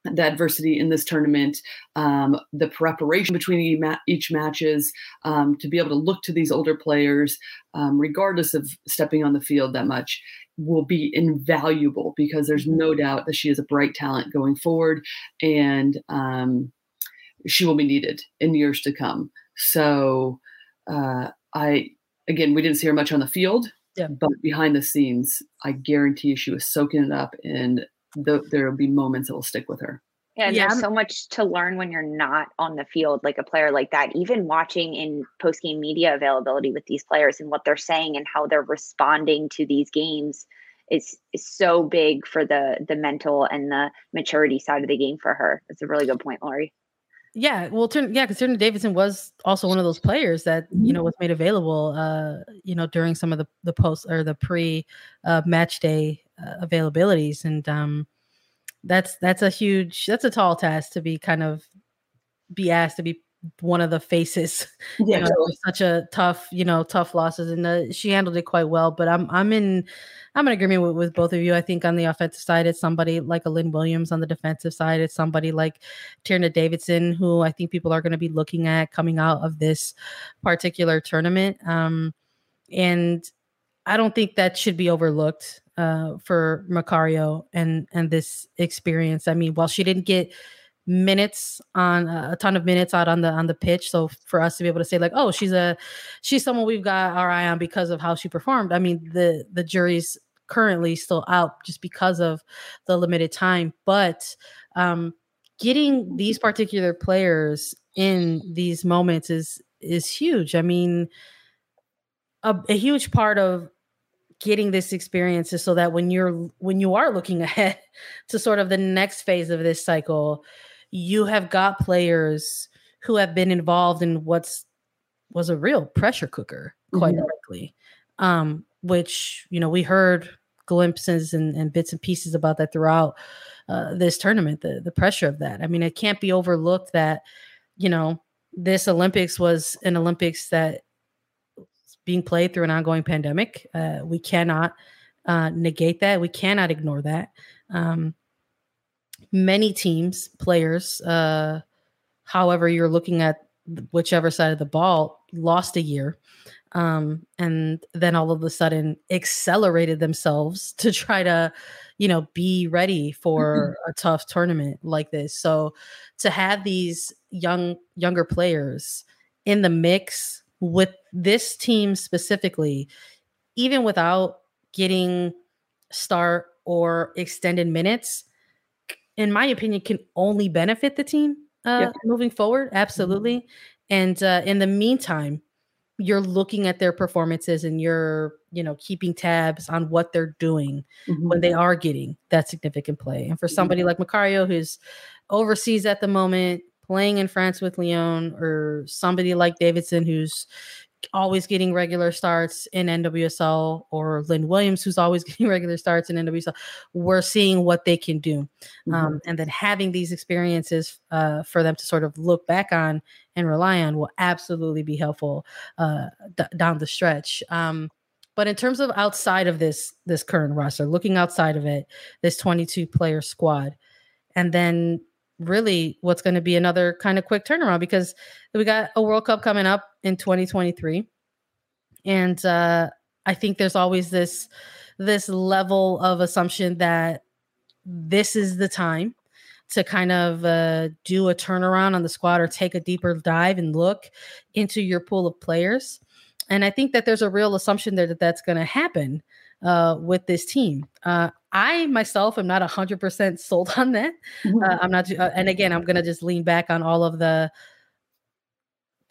the adversity in this tournament, um, the preparation between each matches, um, to be able to look to these older players, um, regardless of stepping on the field that much, will be invaluable because there's no doubt that she is a bright talent going forward. And um, she will be needed in years to come. So uh, I again, we didn't see her much on the field, yeah. but behind the scenes, I guarantee you she was soaking it up, and the, there will be moments that will stick with her. Yeah, and yeah. there's so much to learn when you're not on the field, like a player like that. Even watching in post game media availability with these players and what they're saying and how they're responding to these games is is so big for the the mental and the maturity side of the game for her. It's a really good point, Lori. Yeah, well, turn yeah, because Tierna Davidson was also one of those players that you know was made available, uh, you know, during some of the the post or the pre uh, match day availabilities, and um, that's that's a huge, that's a tall task to be kind of be asked to be one of the faces. Yeah, you know, such a tough, you know, tough losses, and uh, she handled it quite well. But I'm I'm in I'm in agreement with, with both of you. I think on the offensive side, it's somebody like a Lynn Williams. On the defensive side, it's somebody like Tierna Davidson, who I think people are going to be looking at coming out of this particular tournament. Um, and I don't think that should be overlooked uh, for Macario and and this experience. I mean, while she didn't get minutes on uh, a ton of minutes out on the on the pitch so for us to be able to say like oh she's a she's someone we've got our eye on because of how she performed i mean the the jury's currently still out just because of the limited time but um getting these particular players in these moments is is huge i mean a, a huge part of getting this experience is so that when you're when you are looking ahead to sort of the next phase of this cycle you have got players who have been involved in what's was a real pressure cooker, quite mm-hmm. frankly. Um, which you know we heard glimpses and, and, bits and pieces about that throughout uh, this tournament. The the pressure of that. I mean, it can't be overlooked that you know this Olympics was an Olympics that being played through an ongoing pandemic. Uh, we cannot uh, negate that. We cannot ignore that. Um, many teams, players, uh, however you're looking at whichever side of the ball, lost a year. Um, and then all of a sudden accelerated themselves to try to, you know, be ready for mm-hmm. a tough tournament like this. So to have these young younger players in the mix with this team specifically, even without getting start or extended minutes, in my opinion, can only benefit the team uh, yeah. moving forward. Mm-hmm. Absolutely. Mm-hmm. And uh, in the meantime, you're looking at their performances and you're, you know, keeping tabs on what they're doing mm-hmm. when they are getting that significant play. And for somebody like Macario, who's overseas at the moment, playing in France with Lyon, or somebody like Davidson, who's always getting regular starts in NWSL or Lynn Williams, who's always getting regular starts in NWSL, we're seeing what they can do. Mm-hmm. Um, and then having these experiences uh, for them to sort of look back on and rely on will absolutely be helpful uh, d- down the stretch. Um, but in terms of outside of this this current roster, looking outside of it, this 22 player squad, and then really what's going to be another kind of quick turnaround because we got a World Cup coming up in 2023. And uh, I think there's always this this level of assumption that this is the time to kind of uh, do a turnaround on the squad or take a deeper dive and look into your pool of players. And I think that there's a real assumption there that that's going to happen uh, with this team. Uh, I myself am not 100% sold on that. Mm-hmm. Uh, I'm not, uh, and again, I'm going to just lean back on all of the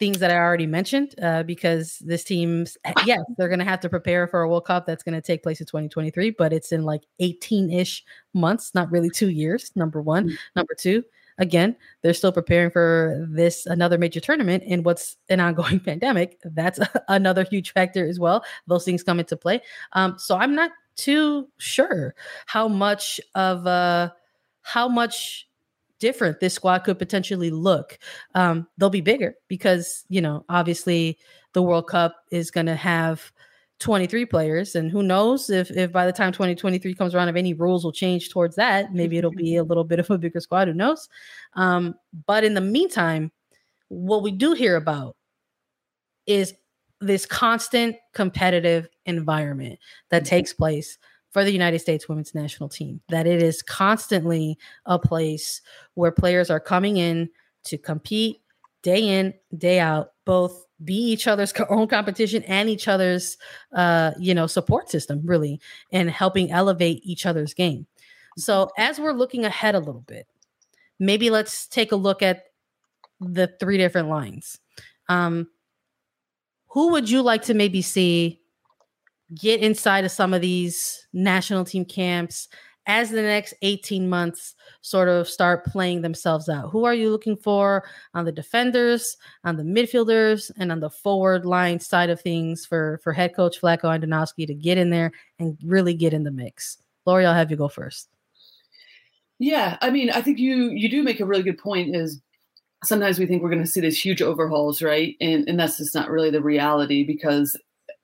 things that I already mentioned uh, because this team's yes, they're going to have to prepare for a World Cup that's going to take place in 2023, but it's in like 18 ish months, not really two years. Number one, mm-hmm. number two. again, they're still preparing for this another major tournament in what's an ongoing pandemic. That's another huge factor as well. Those things come into play. Um, so I'm not too sure how much of uh how much different this squad could potentially look. Um, they'll be bigger because you know obviously the World Cup is going to have 23 players and who knows if if by the time 2023 comes around if any rules will change towards that maybe it'll be a little bit of a bigger squad who knows um, but in the meantime what we do hear about is this constant competitive environment that takes place for the United States women's national team that it is constantly a place where players are coming in to compete day in day out both be each other's own competition and each other's uh you know support system really and helping elevate each other's game. So as we're looking ahead a little bit maybe let's take a look at the three different lines. Um who would you like to maybe see get inside of some of these national team camps as the next 18 months sort of start playing themselves out? Who are you looking for on the defenders, on the midfielders, and on the forward line side of things for, for head coach Vlatko Andonovski to get in there and really get in the mix? Lori, I'll have you go first. Yeah, I mean, I think you you do make a really good point. Is sometimes we think we're going to see these huge overhauls, right? And and that's just not really the reality because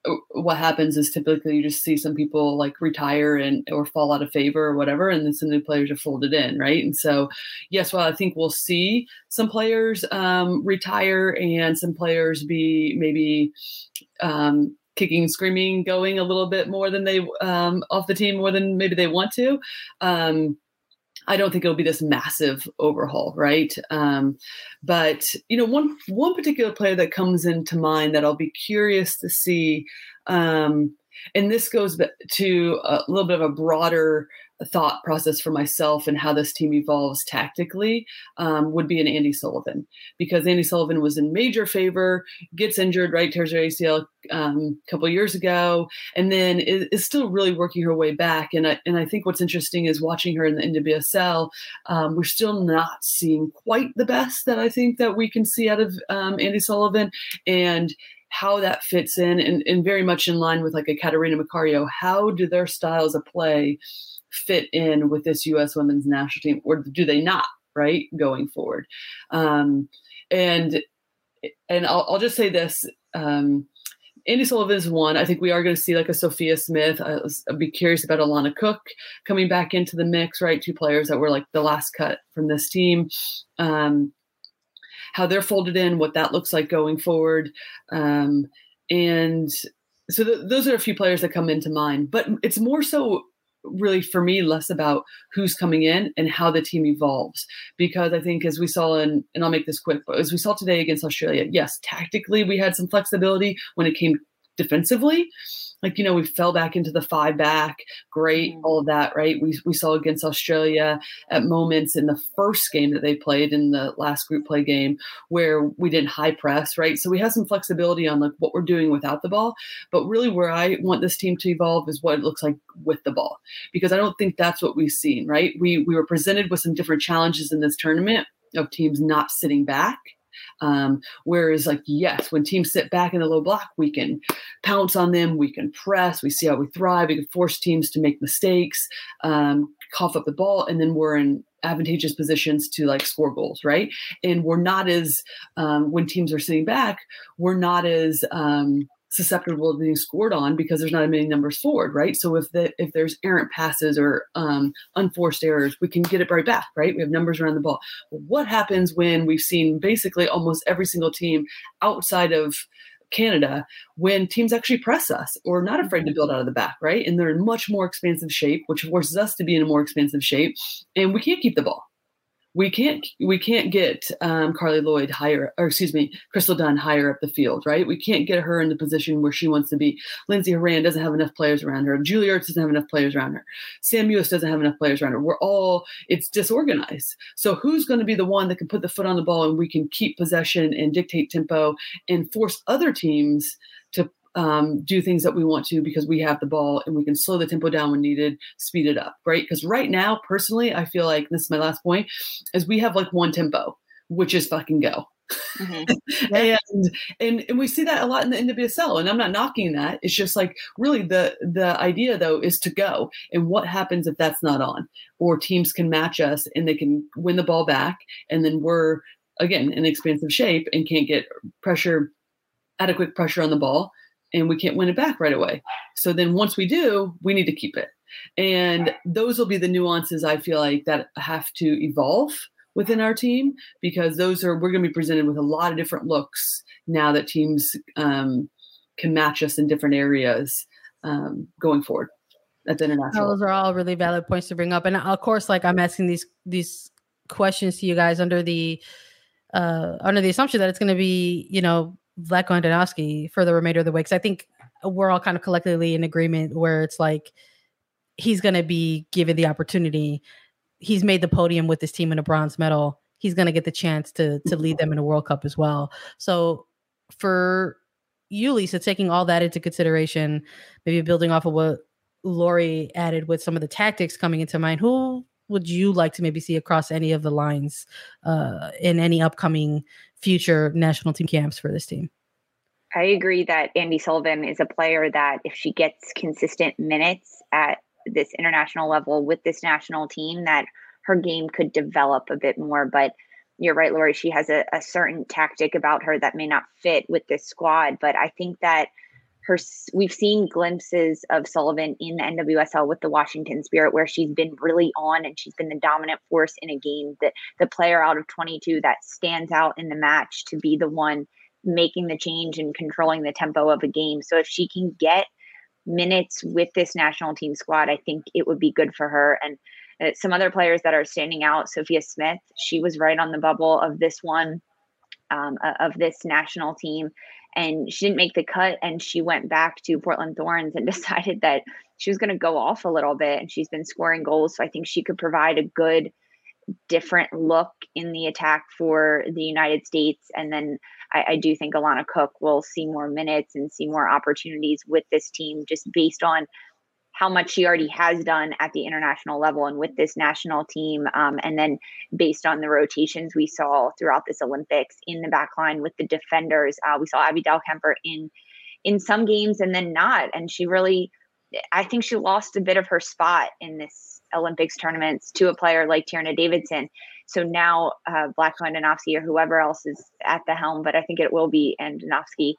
uh, what happens is typically you just see some people like retire and or fall out of favor or whatever and then some new players are folded in right and so yes well i think we'll see some players um, retire and some players be maybe um, kicking screaming going a little bit more than they um, off the team more than maybe they want to um, I don't think it'll be this massive overhaul, right? Um, but you know, one one particular player that comes into mind that I'll be curious to see, um, and this goes to a little bit of a broader thought process for myself and how this team evolves tactically um, would be an Andi Sullivan because Andi Sullivan was in major favor, gets injured, right, tears her ACL um, a couple years ago, and then is, is, still really working her way back. And I, and I think what's interesting is watching her in the NWSL, um, we're still not seeing quite the best that I think that we can see out of um, Andi Sullivan. And how that fits in and, and very much in line with like a Catarina Macario. How do their styles of play fit in with this U.S. women's national team, or do they not? Right, going forward, um, and and I'll, I'll just say this. Um, Andi Sullivan is one. I think we are going to see like a Sophia Smith. I would be curious about Alana Cook coming back into the mix, right? Two players that were like the last cut from this team. Um, how they're folded in, what that looks like going forward. Um, and so th- those are a few players that come into mind, but it's more so really for me less about who's coming in and how the team evolves. Because i think as we saw in and i'll make this quick but as we saw today against australia yes tactically we had some flexibility when it came defensively. Like you know we fell back into the five back. Great mm-hmm. all of that right? We, we saw against australia at moments in the first game that they played in the last group play game where we didn't high press right? So we have some flexibility on like what we're doing without the ball. But really where i want this team to evolve is what it looks like with the ball. Because i don't think that's what we've seen right? We we were presented with some different challenges in this tournament of teams not sitting back um, whereas, like, yes, when teams sit back in the low block, we can pounce on them, we can press, we see how we thrive, we can force teams to make mistakes, um, cough up the ball, and then we're in advantageous positions to like score goals, right? And we're not as um, when teams are sitting back, we're not as um, susceptible to being scored on because there's not as many numbers forward, right? So if the if there's errant passes or um, unforced errors, we can get it right back, right? We have numbers around the ball. What happens when we've seen basically almost every single team outside of Canada when teams actually press us or not afraid to mm-hmm. build out of the back, right? And they're in much more expansive shape, which forces us to be in a more expansive shape, and we can't keep the ball we can't we can't get um, Carli Lloyd higher, or excuse me, Crystal Dunn higher up the field, right? We can't get her in the position where she wants to be. Lindsey Horan doesn't have enough players around her. Julie Ertz doesn't have enough players around her. Sam Mewis doesn't have enough players around her. We're all it's disorganized. So who's going to be the one that can put the foot on the ball and we can keep possession and dictate tempo and force other teams um, do things that we want to because we have the ball and we can slow the tempo down when needed, speed it up, right? Because right now, personally, I feel like this is my last point is we have like one tempo, which is fucking go. Mm-hmm. and, and and we see that a lot in the NWSL, and I'm not knocking that. It's just like really the the idea though is to go, and what happens if that's not on, or teams can match us and they can win the ball back, and then we're again in expansive shape and can't get pressure, adequate pressure on the ball, and we can't win it back right away. So then once we do, we need to keep it, and those will be the nuances I feel like that have to evolve within our team because those are we're going to be presented with a lot of different looks now that teams um, can match us in different areas um, going forward at the international. Those are all really valid points to bring up, and of course, like I'm asking these these questions to you guys under the uh under the assumption that it's going to be you know Vlatko Andonovski for the remainder of the week. Because I think we're all kind of collectively in agreement where it's like he's going to be given the opportunity he's made the podium with his team in a bronze medal. He's going to get the chance to to lead them in a World Cup as well. So for you, Lisa, taking all that into consideration, maybe building off of what Lori added with some of the tactics coming into mind, who would you like to maybe see across any of the lines uh, in any upcoming future national team camps for this team? I agree that Andi Sullivan is a player that if she gets consistent minutes at this international level with this national team that her game could develop a bit more. But you're right, Lori, she has a, a certain tactic about her that may not fit with this squad. But I think that we've seen glimpses of Sullivan in the NWSL with the Washington Spirit where she's been really on and she's been the dominant force in a game that the player out of 22 that stands out in the match to be the one making the change and controlling the tempo of a game. So if she can get minutes with this national team squad, I think it would be good for her. And uh, some other players that are standing out, Sophia Smith, she was right on the bubble of this one, um, of this national team. And she didn't make the cut and she went back to Portland Thorns and decided that she was going to go off a little bit. And she's been scoring goals. So I think she could provide a good, different look in the attack for the United States. And then I, I do think Alana Cook will see more minutes and see more opportunities with this team just based on how much she already has done at the international level and with this national team. Um, and then based on the rotations we saw throughout this Olympics in the back line with the defenders, uh, we saw Abby Dahlkemper in in some games and then not. And she really, I think she lost a bit of her spot in this Olympics tournaments to a player like Tierna Davidson. So now uh, Vlatko Andonovski or whoever else is at the helm, but I think it will be Andonovski.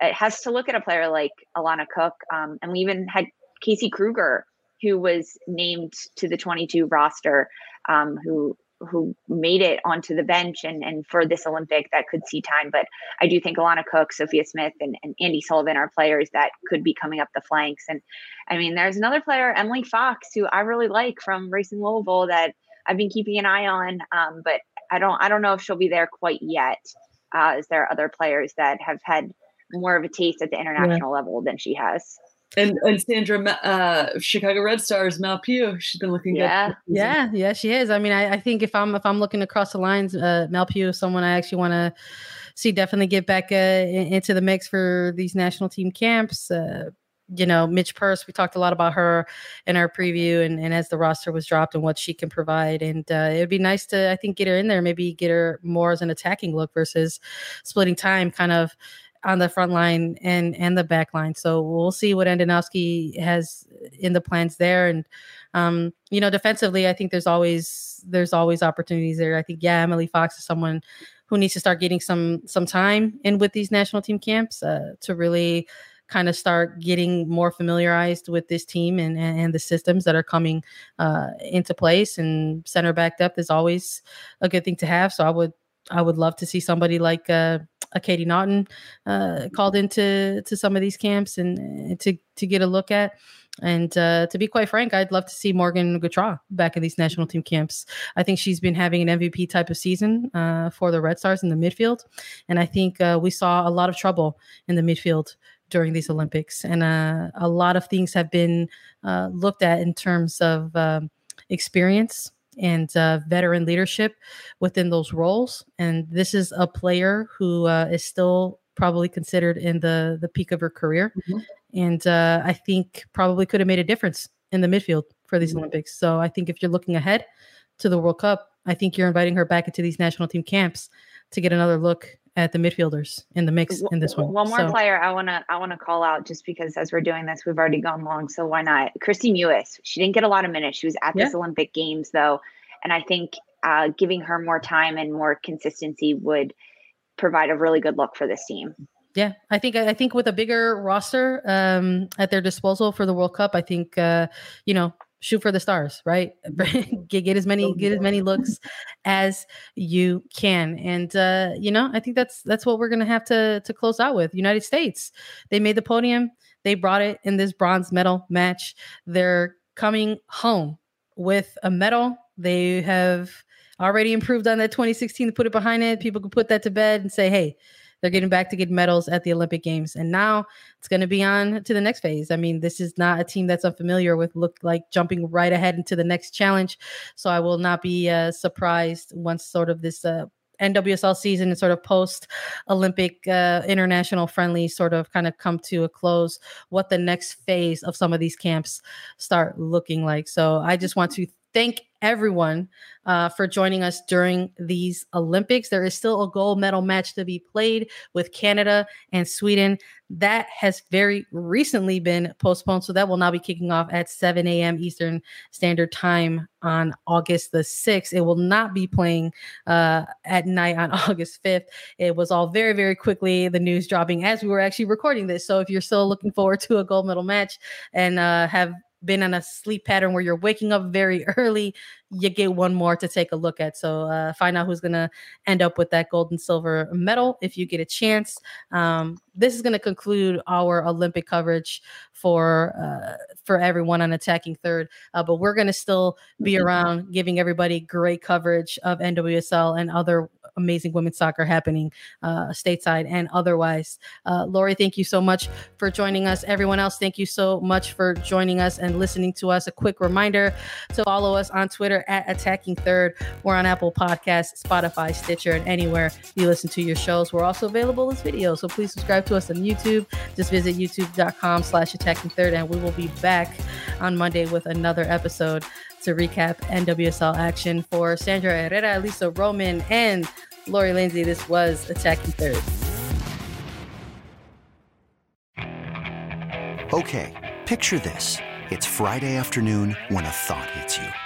It has to look at a player like Alana Cook. Um, and we even had Casey Krueger, who was named to the 22 roster, um, who who made it onto the bench and, and for this Olympic that could see time. But I do think Alana Cook, Sophia Smith, and, and Andi Sullivan are players that could be coming up the flanks. And I mean, there's another player, Emily Fox, who I really like from Racing Louisville that I've been keeping an eye on, um, but I don't I don't know if she'll be there quite yet. Uh, as there are other players that have had more of a taste at the international yeah. level than she has. And and Sandra, uh, Chicago Red Stars, Mal Pugh, she's been looking yeah. good. Yeah, yeah, she is. I mean, I, I, think if I'm if I'm looking across the lines, uh, Mal Pugh is someone I actually want to see definitely get back uh, into the mix for these national team camps. Uh, you know, Midge Purce, we talked a lot about her in our preview and, and as the roster was dropped and what she can provide. And uh, it would be nice to, I think, get her in there, maybe get her more as an attacking look versus splitting time kind of on the front line and and the back line. So we'll see what Andonovski has in the plans there. And um, you know, defensively, I think there's always there's always opportunities there. I think yeah, Emily Fox is someone who needs to start getting some some time in with these national team camps uh, to really kind of start getting more familiarized with this team and, and the systems that are coming uh, into place. And center back depth is always a good thing to have. So I would I would love to see somebody like uh, Katie Naughton uh, called into to some of these camps and, to to get a look at. And uh, to be quite frank, I'd love to see Morgan Gautrat back in these national team camps. I think she's been having an MVP type of season uh, for the Red Stars in the midfield, and I think uh, we saw a lot of trouble in the midfield during these Olympics. And uh, a lot of things have been uh, looked at in terms of um, experience and uh, veteran leadership within those roles. And this is a player who uh, is still probably considered in the the peak of her career, Mhm. and uh, I think probably could have made a difference in the midfield for these Mhm. Olympics. So I think if you're looking ahead to the World Cup, I think you're inviting her back into these national team camps to get another look at the midfielders in the mix in this one. One more So- player I want to I want to call out just because as we're doing this, we've already gone long, so why not? Kristie Mewis. She didn't get a lot of minutes. She was at this Olympic Games though, and I think uh, giving her more time and more consistency would provide a really good look for this team. Yeah, I think I think with a bigger roster um, at their disposal for the World Cup, I think uh, you know shoot for the stars, right? get, get as many get as many looks as you can, and uh, you know I think that's that's what we're gonna have to to close out with. United States, they made the podium, they brought it in this bronze medal match. They're coming home with a medal. They have already improved on that 2016 to put it behind it. People can put that to bed and say, hey they're getting back to get medals at the Olympic Games. And now it's going to be on to the next phase. I mean, this is not a team that's unfamiliar with look like jumping right ahead into the next challenge. So I will not be uh, surprised once sort of this uh, NWSL season and sort of post Olympic uh, international friendly sort of kind of come to a close, what the next phase of some of these camps start looking like. So I just want to thank everyone uh, for joining us during these Olympics. There is still a gold medal match to be played with Canada and Sweden. That has very recently been postponed. So that will now be kicking off at 7 a.m. Eastern Standard Time on August the 6th. It will not be playing uh, at night on August 5th. It was all very, very quickly the news dropping as we were actually recording this. So if you're still looking forward to a gold medal match and uh, have been on a sleep pattern where you're waking up very early, you get one more to take a look at. So uh, find out who's going to end up with that gold and silver medal if you get a chance. Um, this is going to conclude our Olympic coverage for uh, for everyone on attacking third. Uh, but we're going to still be around giving everybody great coverage of NWSL and other amazing women's soccer happening uh, stateside and otherwise. Uh, Lori, thank you so much for joining us. Everyone else, thank you so much for joining us and listening to us. A quick reminder to follow us on Twitter at Attacking Third. We're on Apple Podcasts, Spotify, Stitcher, and anywhere you listen to your shows. We're also available as video, so please subscribe to us on YouTube. Just visit youtube.com slash attacking third, and we will be back on Monday with another episode to recap NWSL action for Sandra Herrera, Lisa Roman, and Lori Lindsay. This was Attacking Third. Okay, picture this. It's Friday afternoon when a thought hits you.